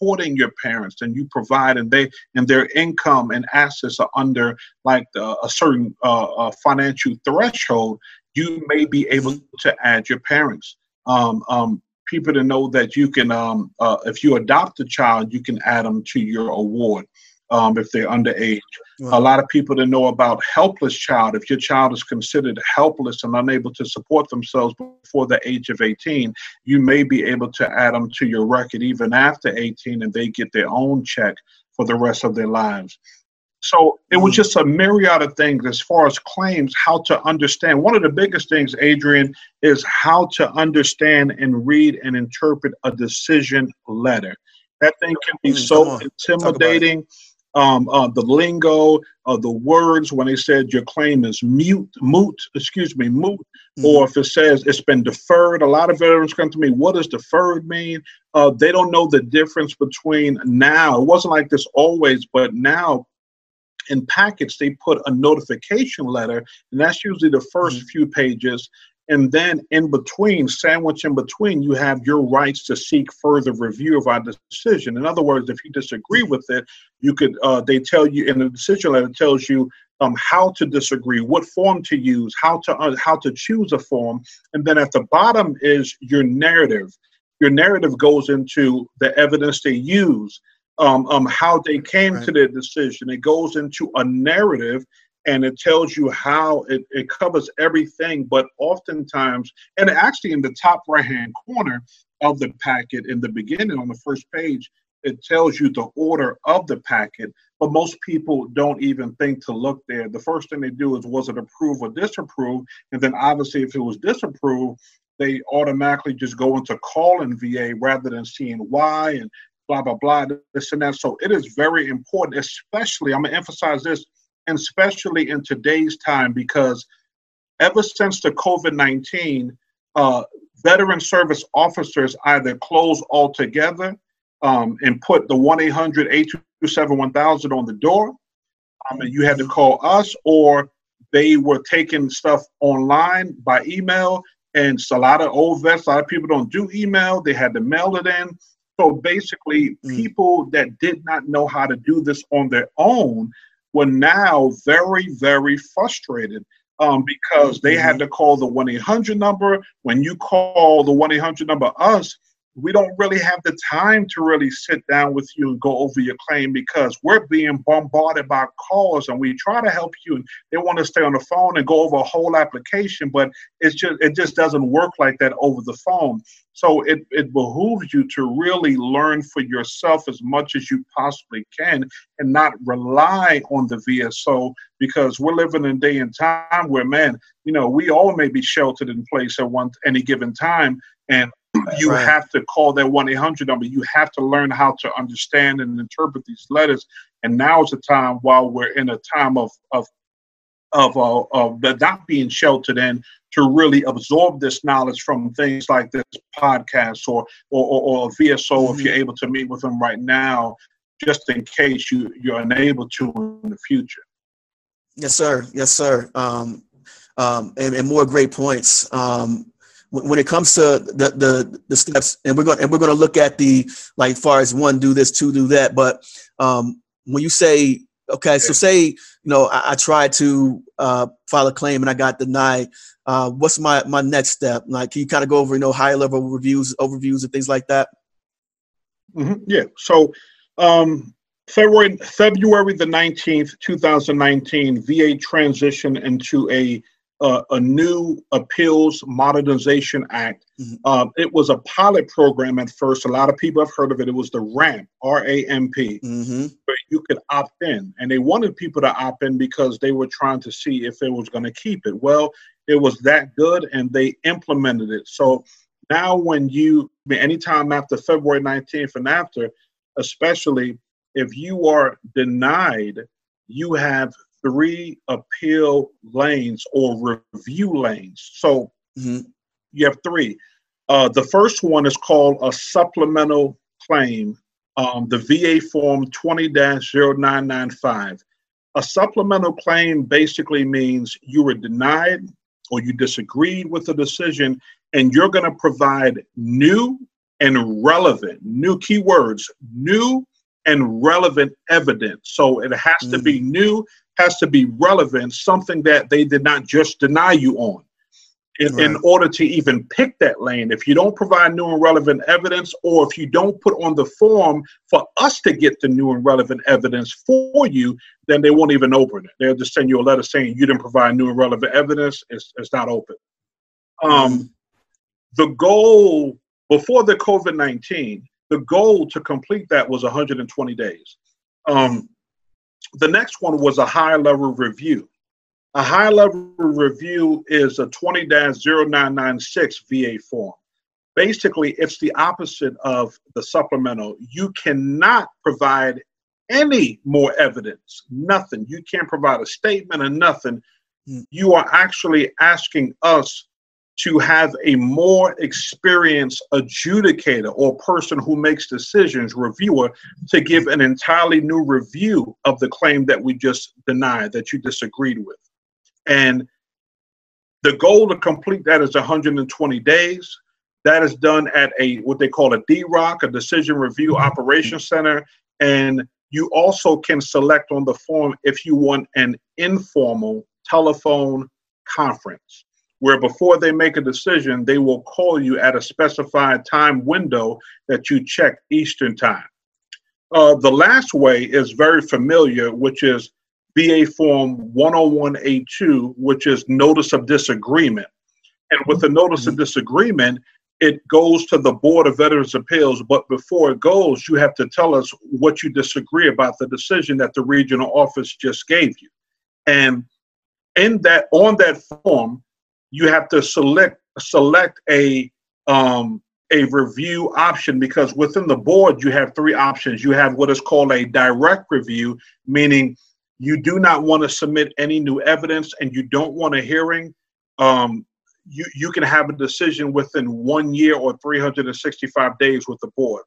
supporting your parents and you provide and they and their income and assets are under like uh, a certain uh, uh, financial threshold you may be able to add your parents. Um, um, people to know that you can um, uh, if you adopt a child you can add them to your award um, if they're underage. Wow. A lot of people to know about helpless child. If your child is considered helpless and unable to support themselves before the age of 18, you may be able to add them to your record even after 18 and they get their own check for the rest of their lives. So it was mm. just a myriad of things as far as claims, how to understand. One of the biggest things, Adrian, is how to understand and read and interpret a decision letter. That thing can be mm, so intimidating um, uh, the lingo, uh, the words when they said your claim is mute, moot, excuse me, moot, mm-hmm. or if it says it's been deferred. A lot of veterans come to me, what does deferred mean? Uh, they don't know the difference between now. It wasn't like this always, but now in packets they put a notification letter, and that's usually the 1st mm-hmm. few pages and then in between, sandwich in between, you have your rights to seek further review of our decision. In other words, if you disagree with it, you could. Uh, they tell you in the decision letter tells you um, how to disagree, what form to use, how to uh, how to choose a form, and then at the bottom is your narrative. Your narrative goes into the evidence they use, um, um, how they came right. to their decision. It goes into a narrative and it tells you how it, it covers everything but oftentimes and actually in the top right hand corner of the packet in the beginning on the first page it tells you the order of the packet but most people don't even think to look there. The first thing they do is was it approved or disapproved? And then obviously if it was disapproved they automatically just go into calling va rather than seeing why and blah blah blah this and that. So it is very important especially i'm going to emphasize this and especially in today's time, because ever since the COVID 19, uh, veteran service officers either close altogether um, and put the 1 800 827 1000 on the door, um, and you had to call us, or they were taking stuff online by email. And a lot of old vets, a lot of people don't do email, they had to mail it in. So basically, mm. people that did not know how to do this on their own were now very, very frustrated um, because they had mm-hmm. to call the 1 800 number. When you call the 1 800 number, us, we don't really have the time to really sit down with you and go over your claim because we're being bombarded by calls and we try to help you and they want to stay on the phone and go over a whole application but it's just it just doesn't work like that over the phone. So it, it behooves you to really learn for yourself as much as you possibly can and not rely on the VSO because we're living in a day and time where man you know we all may be sheltered in place at one any given time and you right. have to call that 1-800 number you have to learn how to understand and interpret these letters and now is the time while we're in a time of of of, uh, of not being sheltered in to really absorb this knowledge from things like this podcast or or, or, or VSO mm-hmm. if you're able to meet with them right now, just in case you you're unable to in the future. Yes, sir. Yes, sir. Um, um, and, and more great points. Um, when it comes to the, the the steps, and we're going and we're going to look at the like far as one do this, two do that. But um, when you say okay, so say you know I, I tried to uh, file a claim and I got denied. Uh, what's my my next step? Like, can you kind of go over you know higher level reviews, overviews, and things like that? Mm-hmm. Yeah. So um, February February the nineteenth, two thousand nineteen, VA transitioned into a uh, a new Appeals Modernization Act. Mm-hmm. Uh, it was a pilot program at first. A lot of people have heard of it. It was the RAMP, R A M P, mm-hmm. where you could opt in. And they wanted people to opt in because they were trying to see if it was going to keep it. Well, it was that good and they implemented it. So now, when you, anytime after February 19th and after, especially if you are denied, you have three appeal lanes or review lanes. So mm-hmm. you have three. Uh, the first one is called a supplemental claim, um, the VA form 20 0995. A supplemental claim basically means you were denied or you disagreed with the decision, and you're going to provide new and relevant, new keywords, new and relevant evidence. So it has mm. to be mm. new, has to be relevant, something that they did not just deny you on. in, right. in order to even pick that lane. If you don't provide new and relevant evidence, or if you don't put on the form for us to get the new and relevant evidence for you, then they won't even open it. They'll just send you a letter saying you didn't provide new and relevant evidence. It's, it's not open. Um, the goal before the COVID 19, the goal to complete that was 120 days. Um, the next one was a high level review. A high level review is a 20 0996 VA form. Basically, it's the opposite of the supplemental. You cannot provide any more evidence, nothing. You can't provide a statement or nothing. You are actually asking us to have a more experienced adjudicator or person who makes decisions, reviewer, to give an entirely new review of the claim that we just denied, that you disagreed with. And the goal to complete that is 120 days. That is done at a what they call a DROC, a Decision Review mm-hmm. Operations Center. And you also can select on the form if you want an informal telephone conference where before they make a decision, they will call you at a specified time window that you check Eastern Time. Uh, the last way is very familiar, which is VA Form 10182, which is Notice of Disagreement. And with the Notice of Disagreement, it goes to the Board of Veterans Appeals, but before it goes, you have to tell us what you disagree about the decision that the regional office just gave you. And in that on that form, you have to select select a um, a review option because within the board you have three options. You have what is called a direct review, meaning you do not want to submit any new evidence and you don't want a hearing. Um, you, you can have a decision within one year or 365 days with the board.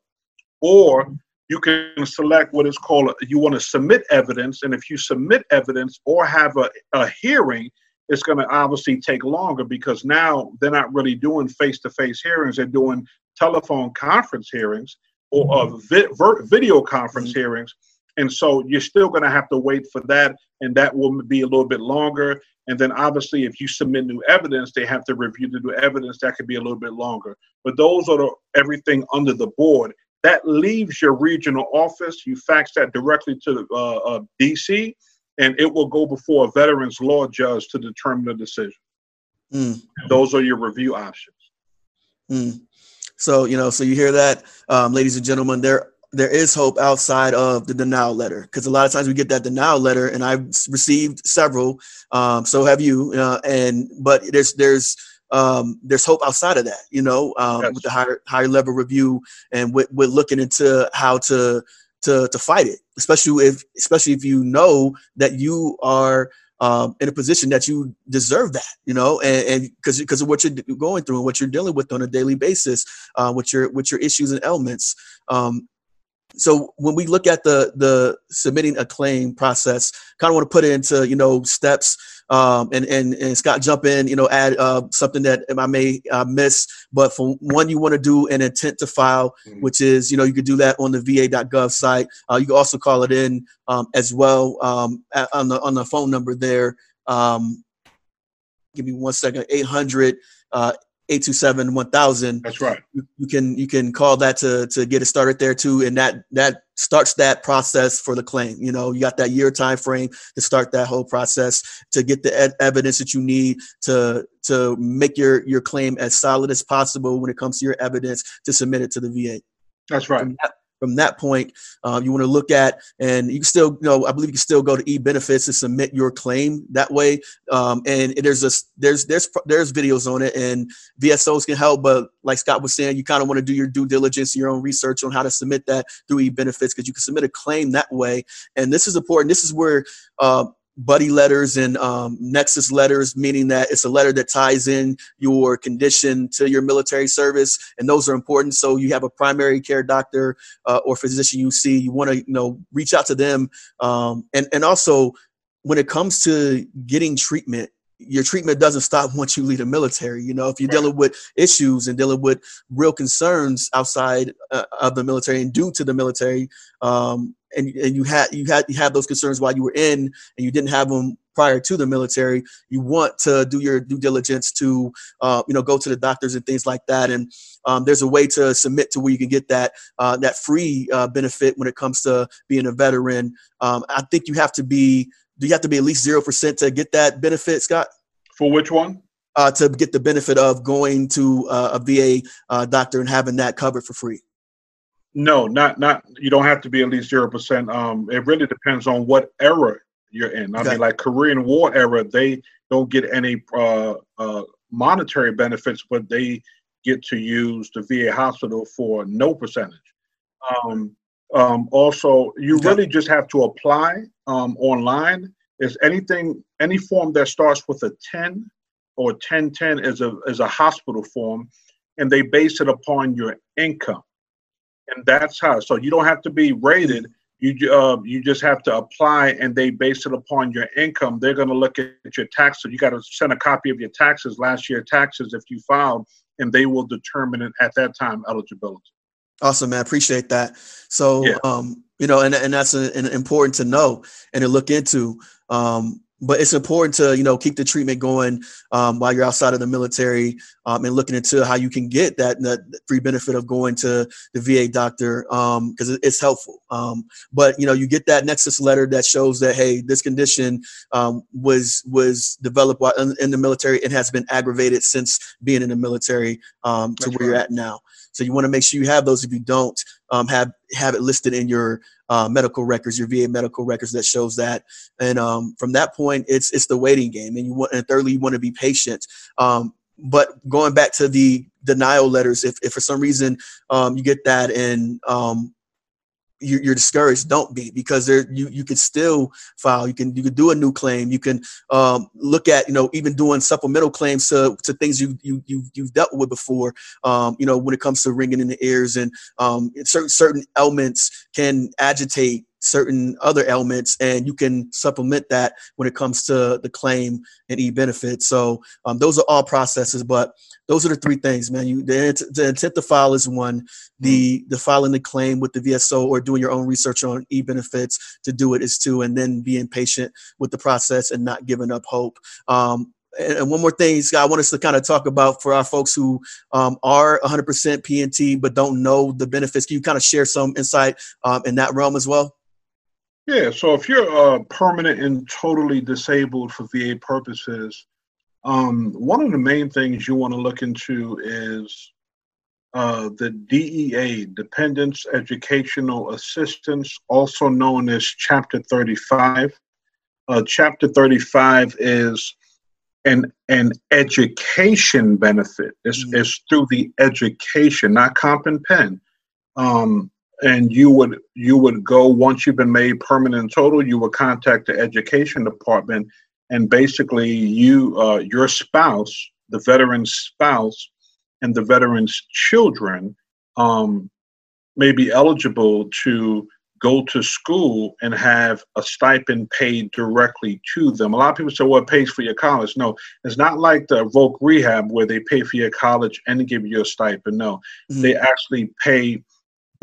Or you can select what is called a, you want to submit evidence, and if you submit evidence or have a, a hearing, it's going to obviously take longer because now they're not really doing face-to-face hearings; they're doing telephone conference hearings or uh, vi- ver- video conference mm-hmm. hearings. And so you're still going to have to wait for that, and that will be a little bit longer. And then obviously, if you submit new evidence, they have to review the new evidence. That could be a little bit longer. But those are the, everything under the board. That leaves your regional office. You fax that directly to the uh, uh, DC, and it will go before a veterans law judge to determine the decision. Mm. Those are your review options. Mm. So you know, so you hear that, um, ladies and gentlemen. There, there is hope outside of the denial letter because a lot of times we get that denial letter, and I've received several. Um, so have you, uh, and but there's there's um, there's hope outside of that. You know, um, yes. with the higher higher level review and with, with looking into how to to to fight it, especially if especially if you know that you are um, in a position that you deserve that, you know, and because because of what you're going through and what you're dealing with on a daily basis, uh, with your with your issues and ailments. Um, so when we look at the the submitting a claim process, kind of want to put it into you know steps um, and, and, and Scott jump in, you know, add uh, something that I may uh, miss. But for one, you want to do an intent to file, mm-hmm. which is, you know, you could do that on the VA.gov site. Uh, you can also call it in um, as well um, on the on the phone number there. Um, give me one second. 800 uh, 827 1000 that's right. You, you, can you can call that to to get it started there too and that that starts that process for the claim. You know you got that year time frame to start that whole process to get the ed- evidence that you need to to make your your claim as solid as possible when it comes to your evidence to submit it to the va that's right from that point, um, you want to look at, and you can still, you know, I believe you can still go to e-benefits and submit your claim that way. Um, and there's a there's there's there's videos on it, and VSOs can help. But like Scott was saying, you kind of want to do your due diligence, your own research on how to submit that through e-benefits because you can submit a claim that way. And this is important. This is where uh, buddy letters and um, nexus letters, meaning that it's a letter that ties in your condition to your military service, and those are important. So you have a primary care doctor uh, or physician you see, you want to you know reach out to them, um, and and also when it comes to getting treatment. Your treatment doesn't stop once you leave the military. You know, if you're dealing with issues and dealing with real concerns outside uh, of the military and due to the military, um, and, and you had you had you had those concerns while you were in and you didn't have them prior to the military, you want to do your due diligence to, uh, you know, go to the doctors and things like that. And um, there's a way to submit to where you can get that uh, that free uh, benefit when it comes to being a veteran. Um, I think you have to be. Do you have to be at least zero percent to get that benefit, Scott? For which one? Uh, to get the benefit of going to uh, a VA uh, doctor and having that covered for free. No, not not. You don't have to be at least zero percent. Um, it really depends on what era you're in. I okay. mean, like Korean War era, they don't get any uh, uh, monetary benefits, but they get to use the VA hospital for no percentage. Um, um, also, you okay. really just have to apply um, online. Is anything any form that starts with a 10 or 1010 is a is a hospital form, and they base it upon your income, and that's how. So you don't have to be rated. You uh, you just have to apply, and they base it upon your income. They're going to look at your taxes. You got to send a copy of your taxes, last year taxes, if you filed, and they will determine it at that time eligibility. Awesome, man. Appreciate that. So, yeah. um, you know, and and that's a, an important to know and to look into. Um, but it's important to you know keep the treatment going um, while you're outside of the military um, and looking into how you can get that, that free benefit of going to the VA doctor because um, it's helpful. Um, but you know you get that nexus letter that shows that hey this condition um, was was developed while in, in, the military and has been aggravated since being in the military um, to That's where right. you're at now. So you want to make sure you have those. If you don't, um, have have it listed in your uh, medical records, your VA medical records that shows that. And um, from that point, it's it's the waiting game. And you want, and thirdly, you want to be patient. Um, but going back to the denial letters, if, if for some reason um, you get that and you're, you're discouraged, don't be because there you you can still file. You can you can do a new claim. You can um, look at you know even doing supplemental claims to, to things you you you you've dealt with before. Um, you know when it comes to ringing in the ears and um, certain certain elements can agitate certain other elements and you can supplement that when it comes to the claim and e-benefits. So um, those are all processes but those are the three things man. You the, the intent to file is one. The the filing the claim with the vso or doing your own research on e-benefits to do it is two and then being patient with the process and not giving up hope. Um, and one more thing, Scott, I want us to kind of talk about for our folks who um, are 100% PNT but don't know the benefits. Can you kind of share some insight um, in that realm as well? Yeah, so if you're uh, permanent and totally disabled for VA purposes, um, one of the main things you want to look into is uh, the DEA, Dependents Educational Assistance, also known as Chapter 35. Uh, Chapter 35 is an an education benefit. It's, mm-hmm. it's through the education, not comp and pen. Um, and you would you would go once you've been made permanent total you would contact the education department and basically you uh, your spouse the veteran's spouse and the veteran's children um, may be eligible to go to school and have a stipend paid directly to them. A lot of people say, well, it pays for your college. No, it's not like the Voc Rehab where they pay for your college and give you a stipend. No, mm-hmm. they actually pay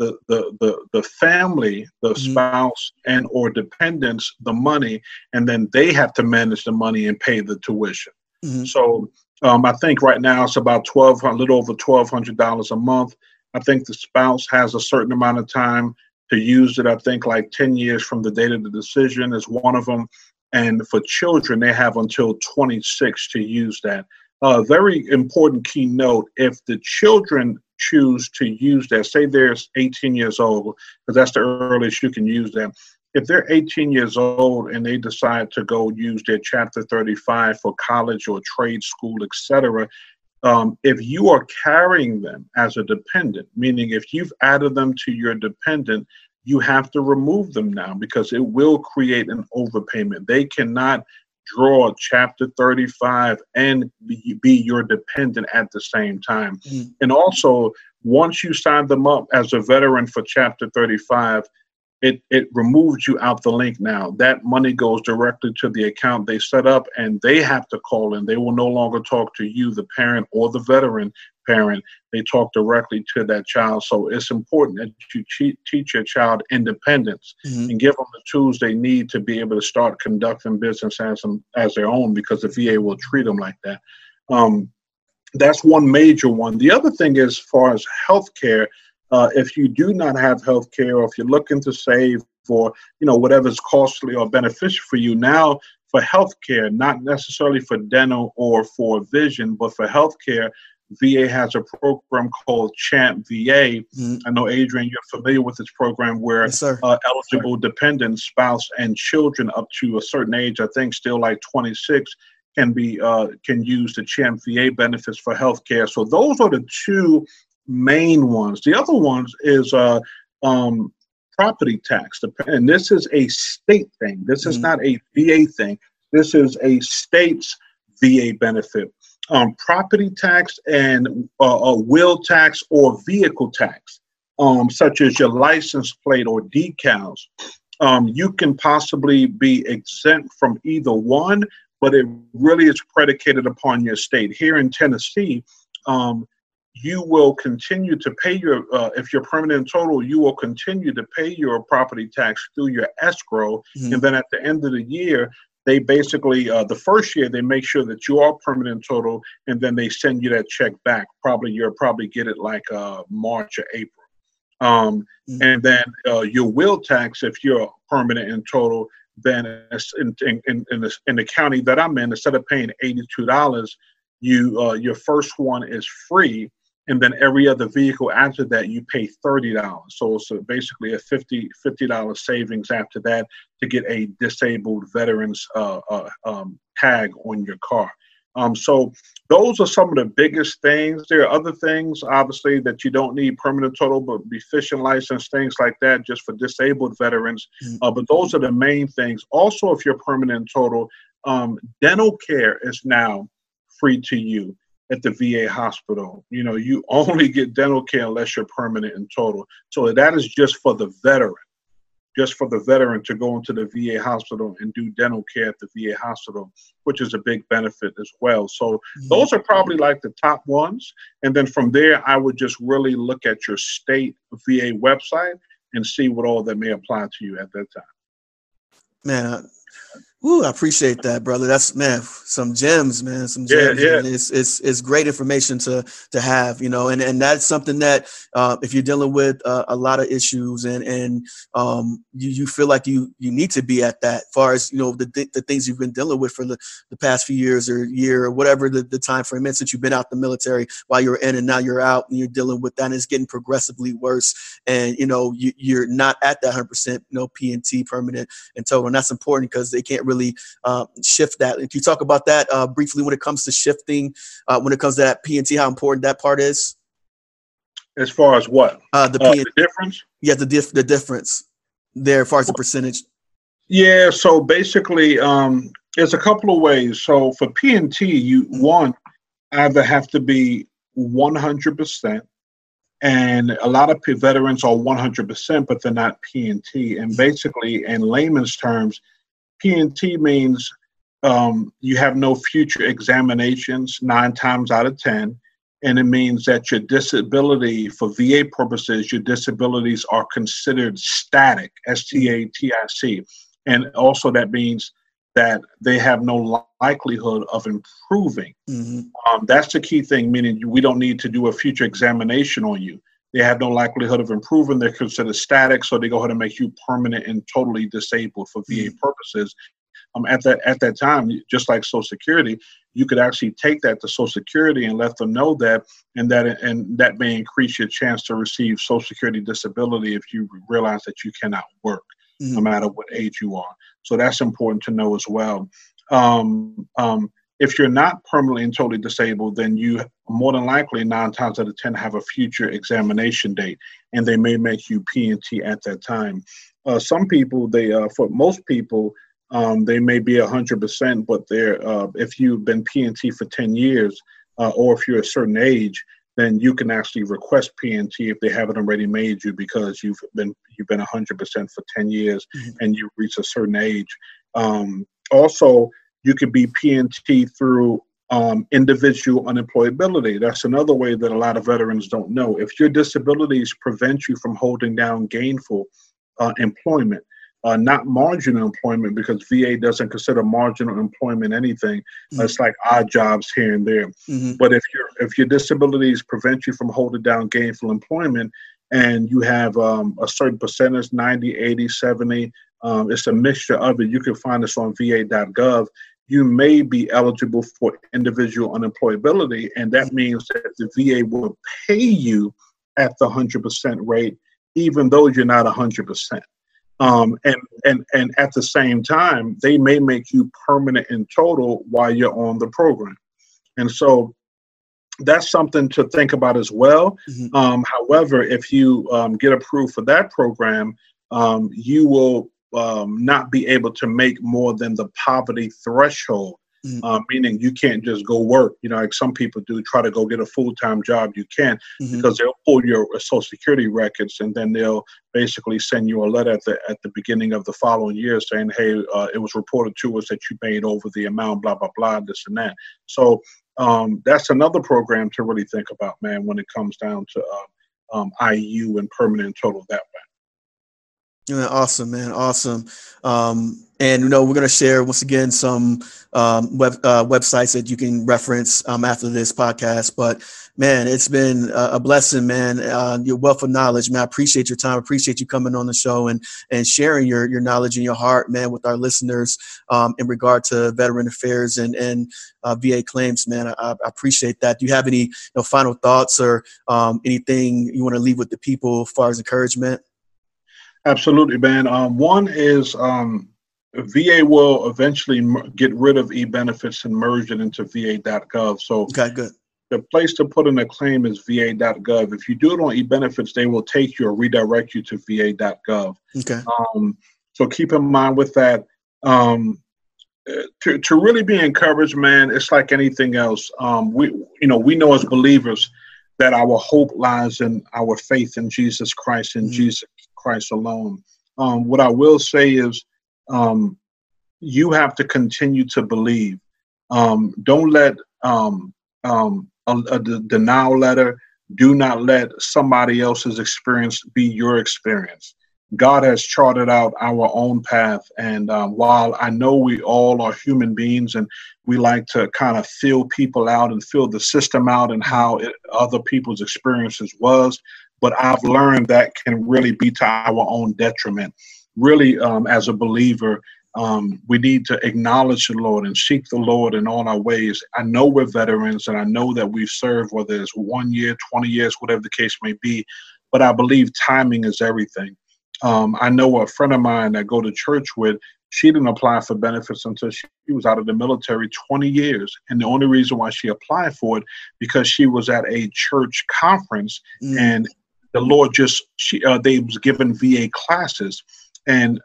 the the the, the family, the mm-hmm. spouse and or dependents the money, and then they have to manage the money and pay the tuition. Mm-hmm. So um, I think right now it's about twelve, a little over twelve hundred dollars a month. I think the spouse has a certain amount of time to use it. I think like ten years from the date of the decision is one of them. And for children, they have until 26 to use that. A uh, very important key note if the children choose to use that, say they're 18 years old, because that's the earliest you can use them. If they're 18 years old and they decide to go use their Chapter 35 for college or trade school, etc., um, if you are carrying them as a dependent, meaning if you've added them to your dependent, you have to remove them now because it will create an overpayment. They cannot draw chapter 35 and be, be your dependent at the same time. Mm. And also, once you sign them up as a veteran for chapter 35, it it removes you out the link now. That money goes directly to the account they set up, and they have to call in. They will no longer talk to you, the parent or the veteran parent. They talk directly to that child. So it's important that you teach your child independence mm-hmm. and give them the tools they need to be able to start conducting business as as their own, because the VA will treat them like that. Um, that's one major one. The other thing is, as far as healthcare uh, if you do not have health care or if you're looking to save for you know whatever's costly or beneficial for you now for health care not necessarily for dental or for vision but for health care VA has a program called Champ VA. Mm-hmm. I know Adrian, you're familiar with this program where yes, uh, eligible dependents, spouse, and children up to a certain age, I think still like 26, can be uh, can use the Champ VA benefits for health care. So those are the two main ones. The other ones is uh, um, property tax, and this is a state thing. This is mm-hmm. not a VA thing. This is a state's VA benefit. Um, property tax and uh, a wheel tax or vehicle tax, um, such as your license plate or decals. Um, you can possibly be exempt from either one, but it really is predicated upon your state. Here in Tennessee, um, you will continue to pay your, uh, if you're permanent total, you will continue to pay your property tax through your escrow. Mm-hmm. And then at the end of the year, they basically, uh, the first year, they make sure that you are permanent total, and then they send you that check back. Probably you'll probably get it like uh, March or April. Um, mm-hmm. And then uh, your wheel tax, if you're permanent in total, then in, in, in, in, the, in the county that I'm in, instead of paying $82, you uh, your first one is free and then every other vehicle after that you pay $30 so it's basically a 50 $50 savings after that to get a disabled veterans uh, uh, um, tag on your car. Um, so those are some of the biggest things. There are other things obviously that you don't need permanent total but be fishing license things like that just for disabled veterans. Mm-hmm. uh, but those are the main things. Also if you're permanent total um, dental care is now free to you at the VA hospital. You know, you only get dental care unless you're permanent in total. So that is just for the veteran, just for the veteran to go into the VA hospital and do dental care at the VA hospital, which is a big benefit as well. So mm-hmm. those are probably like the top ones. And then from there, I would just really look at your state VA website and see what all that may apply to you at that time. Man, Ooh, I appreciate that, brother. That's man, some gems, man. Some gems. Yeah, yeah. It's, it's it's great information to to have, you know, and and that's something that uh, if you're dealing with uh, a lot of issues and and um, you you feel like you you need to be at that, far as you know the the things you've been dealing with for the, the past few years or year or whatever the, the time frame is since you've been out the military while you're in and now you're out and you're dealing with that and it's getting progressively worse and you know you, you're not at that 100 percent you know P&T permanent and total and that's important because they can't really really uh, shift that. Can you talk about that uh, briefly when it comes to shifting, uh, when it comes to that P&T, how important that part is? As far as what? Uh, the, uh, the difference? Yeah, the, diff- the difference there as far as the percentage. Yeah, so basically, um, there's a couple of ways. So for P&T, you one either have to be 100% and a lot of veterans are 100% but they're not p&t and basically in layman's terms P&T means um, you have no future examinations nine times out of 10. And it means that your disability, for VA purposes, your disabilities are considered static, S T A T I C. And also, that means that they have no likelihood of improving. Mm-hmm. Um, that's the key thing, meaning we don't need to do a future examination on you. They have no likelihood of improving. They're considered static, so they go ahead and make you permanent and totally disabled for VA mm. purposes. Um, at that at that time, just like Social Security, you could actually take that to Social Security and let them know that, and that and that may increase your chance to receive Social Security disability if you realize that you cannot work, mm-hmm. no matter what age you are. So that's important to know as well. Um, um, if you're not permanently and totally disabled, then you more than likely nine times out of ten have a future examination date, and they may make you P and T at that time. Uh, some people, they uh, for most people, um, they may be hundred percent, but they're uh, if you've been P and T for ten years, uh, or if you're a certain age, then you can actually request PNT if they haven't already made you because you've been you've been 100% for 10 years mm-hmm. and you reach a certain age. Um, also, you could be PNT through um, individual unemployability. That's another way that a lot of veterans don't know. If your disabilities prevent you from holding down gainful uh, employment, uh, not marginal employment because VA doesn't consider marginal employment anything. Mm-hmm. It's like odd jobs here and there. Mm-hmm. But if your if your disabilities prevent you from holding down gainful employment and you have um, a certain percentage 90 80 70 um, it's a mixture of it you can find this on va.gov you may be eligible for individual unemployability and that means that the va will pay you at the 100% rate even though you're not 100% um, and and and at the same time, they may make you permanent in total while you're on the program, and so that's something to think about as well. Mm-hmm. Um, however, if you um, get approved for that program, um, you will um, not be able to make more than the poverty threshold mm-hmm. uh, meaning you can't just go work. You know, like some people do, try to go get a full time job. You can't mm-hmm. because they'll pull your Social Security records and then they'll basically send you a letter at the at the beginning of the following year saying, "Hey, uh, it was reported to us that you made over the amount, blah blah blah, this and that." So um, that's another program to really think about, man, when it comes down to uh, um, IU and permanent total that way. Yeah, awesome, man. Awesome. Um, and you know, we're gonna share once again some um, web uh, websites that you can reference um, after this podcast. But man, it's been a, blessing, man. Uh, your wealth of knowledge, man. I appreciate your time. I appreciate you coming on the show and and sharing your your knowledge and your heart, man, with our listeners um, in regard to veteran affairs and and uh, VA claims, man. I, I, appreciate that. Do you have any you know, final thoughts or um, anything you want to leave with the people as far as encouragement? Absolutely, man. Um, one is um, VA will eventually get rid of e-benefits and merge it into VA.gov. So okay, good. The place to put in a claim is VA.gov. If you do it on e-benefits, they will take you or redirect you to VA.gov. Okay. Um, so keep in mind with that. Um, to, to really be encouraged, man, it's like anything else. Um, we, you know, we know as believers that our hope lies in our faith in Jesus Christ and mm-hmm. Jesus Christ alone. Um, what I will say is, um, you have to continue to believe. Um, don't let um, um, a, denial letter. Do not let somebody else's experience be your experience. God has charted out our own path. And um, while I know we all are human beings and we like to kind of fill people out and fill the system out and how it, other people's experiences was, but I've learned that can really be to our own detriment. Really, um, as a believer, um, we need to acknowledge the Lord and seek the Lord in all our ways. I know we're veterans and I know that we've served, whether it's one year, 20 years, whatever the case may be, but I believe timing is everything. Um, I know a friend of mine that go to church with, she didn't apply for benefits until she was out of the military 20 years. And the only reason why she applied for it, because she was at a church conference mm. and the Lord just she uh, they was given VA classes, and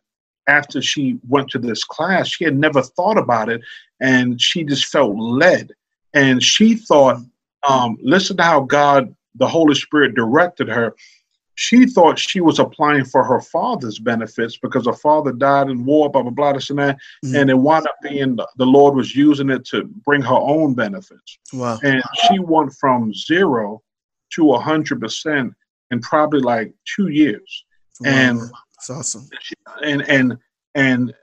after she went to this class, she had never thought about it, and she just felt led, and she thought, um, listen to how God, the Holy Spirit, directed her. She thought she was applying for her father's benefits because her father died in war, blah blah blah, this and that, mm-hmm. and it wound up being the, Lord was using it to bring her own benefits. Wow! And she went from zero to a hundred percent in probably like two years. Wow. And that's awesome. And and and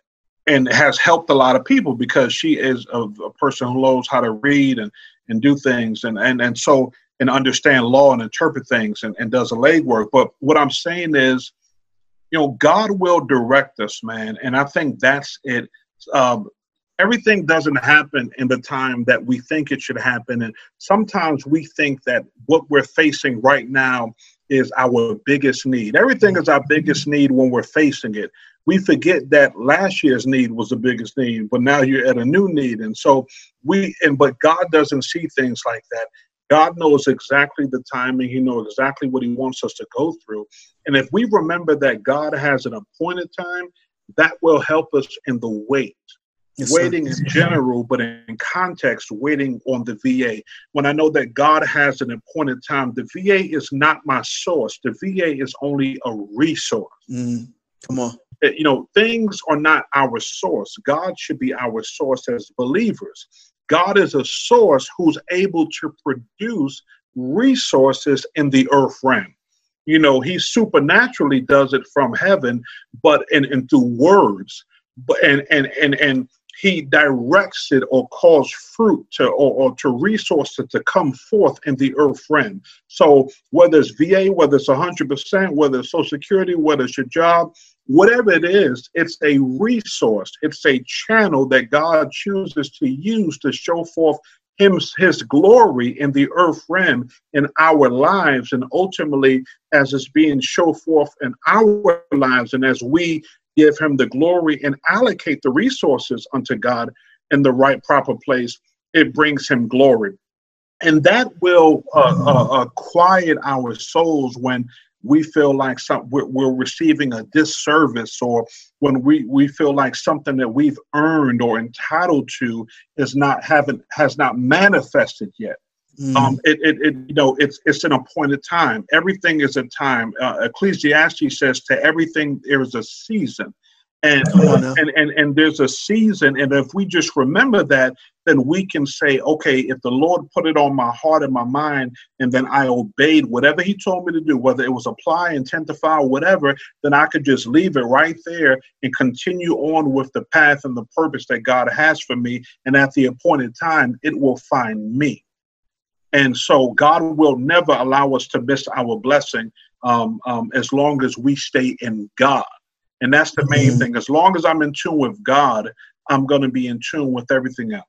and has helped a lot of people because she is a, a, person who knows how to read and and do things and and and so and understand law and interpret things and, and does a legwork. But what I'm saying is, you know, God will direct us, man, and I think that's it. Um, everything doesn't happen in the time that we think it should happen, and sometimes we think that what we're facing right now is our biggest need. Everything is our biggest need when we're facing it. We forget that last year's need was the biggest need, but now you're at a new need. And so we and but God doesn't see things like that. God knows exactly the timing. He knows exactly what he wants us to go through. And if we remember that God has an appointed time, that will help us in the wait. Yes, waiting sir. in general, but in context, waiting on the VA. When I know that God has an appointed time, the VA is not my source. The VA is only a resource. Mm, come on. Eh, you know, things are not our source. God should be our source as believers. God is a source who's able to produce resources in the earth realm. You know, he supernaturally does it from heaven, but and, and through words. But and and and and he directs it or calls fruit to or, or to resources to come forth in the earth realm. So whether it's VA, whether it's 100%, whether it's Social Security, whether it's your job, whatever it is, it's a resource. It's a channel that God chooses to use to show forth him, his glory in the earth realm in our lives and ultimately as it's being show forth in our lives and as we give him the glory and allocate the resources unto God in the right proper place, it brings him glory. And that will uh, uh, uh, quiet our souls when we feel like some, we're, we're, receiving a disservice or when we, we feel like something that we've earned or entitled to is not having has not manifested yet Mm. Um, it, it, it, you know, it's it's an appointed time. Everything is a time. Uh, Ecclesiastes says to everything there is a season, and, and and and there's a season. And if we just remember that, then we can say, okay, if the Lord put it on my heart and my mind, and then I obeyed whatever He told me to do, whether it was apply, intent to file, or whatever, then I could just leave it right there and continue on with the path and the purpose that God has for me. And at the appointed time, it will find me. And so God will never allow us to miss our blessing um, um, as long as we stay in God. And that's the main mm-hmm. thing. As long as I'm in tune with God, I'm going to be in tune with everything else.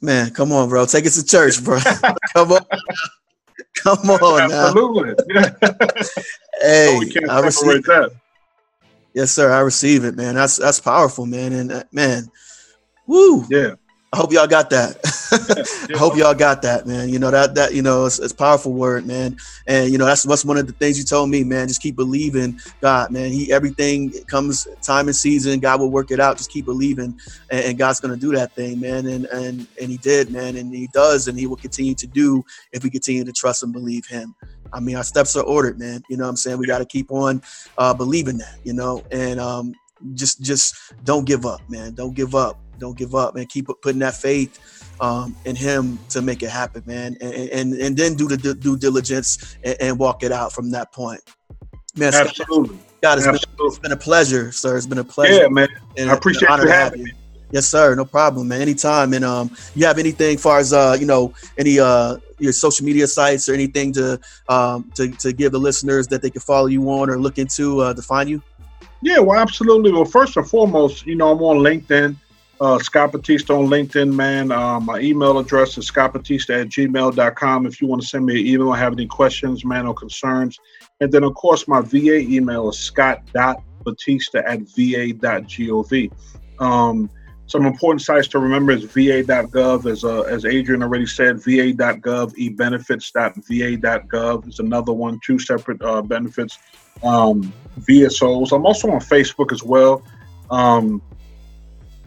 Man, come on, bro. Take us to church, bro. come on. Come on Absolutely. hey, oh, I receive that. Yes, sir. I receive it, man. That's that's powerful, man. And uh, man, woo. Yeah. I hope y'all got that. I hope y'all got that, man. You know that that you know it's, it's powerful word, man. And you know that's what's one of the things you told me, man. Just keep believing God, man. He everything comes time and season. God will work it out. Just keep believing, and, and God's gonna do that thing, man. And and and He did, man. And He does, and He will continue to do if we continue to trust and believe Him. I mean, our steps are ordered, man. You know what I'm saying? We got to keep on uh, believing that, you know, and um, just just don't give up, man. Don't give up don't give up and keep putting that faith um, in him to make it happen, man. And and, and then do the due diligence and, and, walk it out from that point. Man, absolutely. God, it's, absolutely. Been, it's been a pleasure, sir. It's been a pleasure. Yeah, man. And, I appreciate you having me. Yes, sir. No problem, man. Anytime. And um, you have anything far as uh, you know, any uh your social media sites or anything to um to, to give the listeners that they can follow you on or look into uh, to find you? Yeah, well, absolutely. Well, first and foremost, you know, I'm on LinkedIn uh, Scott Batista on LinkedIn, man. Uh, my email address is scottbatista at gmail.com if you want to send me an email have any questions, man, or concerns. And then, of course, my VA email is scott.batista at va.gov. Um, some important sites to remember is va.gov, as, uh, as Adrian already said, va.gov, ebenefits.va.gov is another one, two separate uh, benefits. Um, VSOs. I'm also on Facebook as well. Um,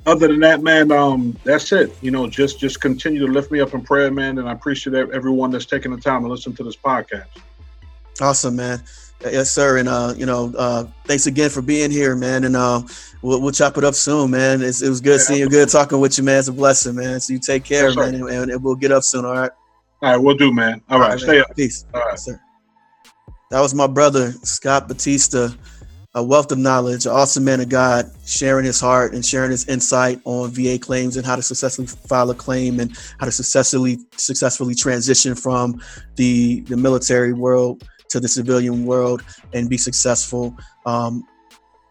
other than that, man, um, that's it. You know, just just continue to lift me up in prayer, man. And I appreciate everyone that's taking the time to listen to this podcast. Awesome, man. Yes, sir. And uh, you know, uh, thanks again for being here, man. And uh, we'll, we'll chop it up soon, man. It's, it was good yeah, seeing you, good talking with you, man. It's a blessing, man. So you take care, yes, man, and, and, we'll get up soon. All right. All right, we'll do, man. All, all right, right, stay up. Peace. All right, yes, sir. That was my brother Scott Batista a wealth of knowledge, an awesome man of God, sharing his heart and sharing his insight on VA claims and how to successfully file a claim and how to successfully successfully transition from the the military world to the civilian world and be successful. Um,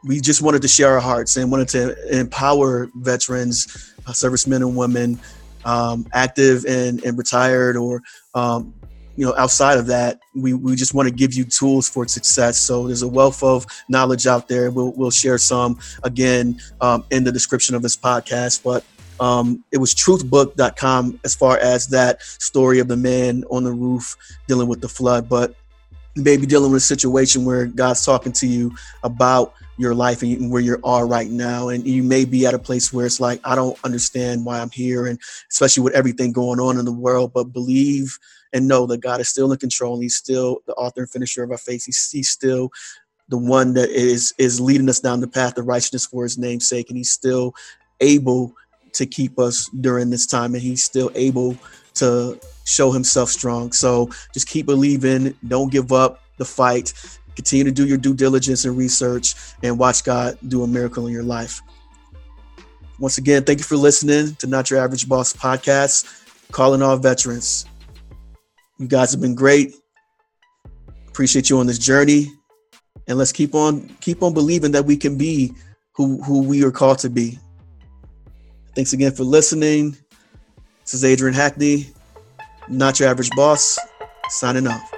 we just wanted to share our hearts and wanted to empower veterans, uh, servicemen and women, um, active and, and retired or um, you know, outside of that, we, we just want to give you tools for success. So there's a wealth of knowledge out there. We'll, we'll share some again um, in the description of this podcast. But um, it was truthbook.com as far as that story of the man on the roof dealing with the flood. But maybe dealing with a situation where God's talking to you about your life and where you are right now. And you may be at a place where it's like, I don't understand why I'm here. And especially with everything going on in the world, but believe and know that God is still in control. He's still the author and finisher of our faith. He's, he's still the one that is is leading us down the path of righteousness for his name's sake. And he's still able to keep us during this time. And he's still able to show himself strong. So just keep believing. Don't give up the fight Continue to do your due diligence and research and watch God do a miracle in your life. Once again, thank you for listening to Not Your Average Boss podcast, calling all veterans. You guys have been great. Appreciate you on this journey. And let's keep on keep on believing that we can be who, who we are called to be. Thanks again for listening. This is Adrian Hackney, Not Your Average Boss, signing off.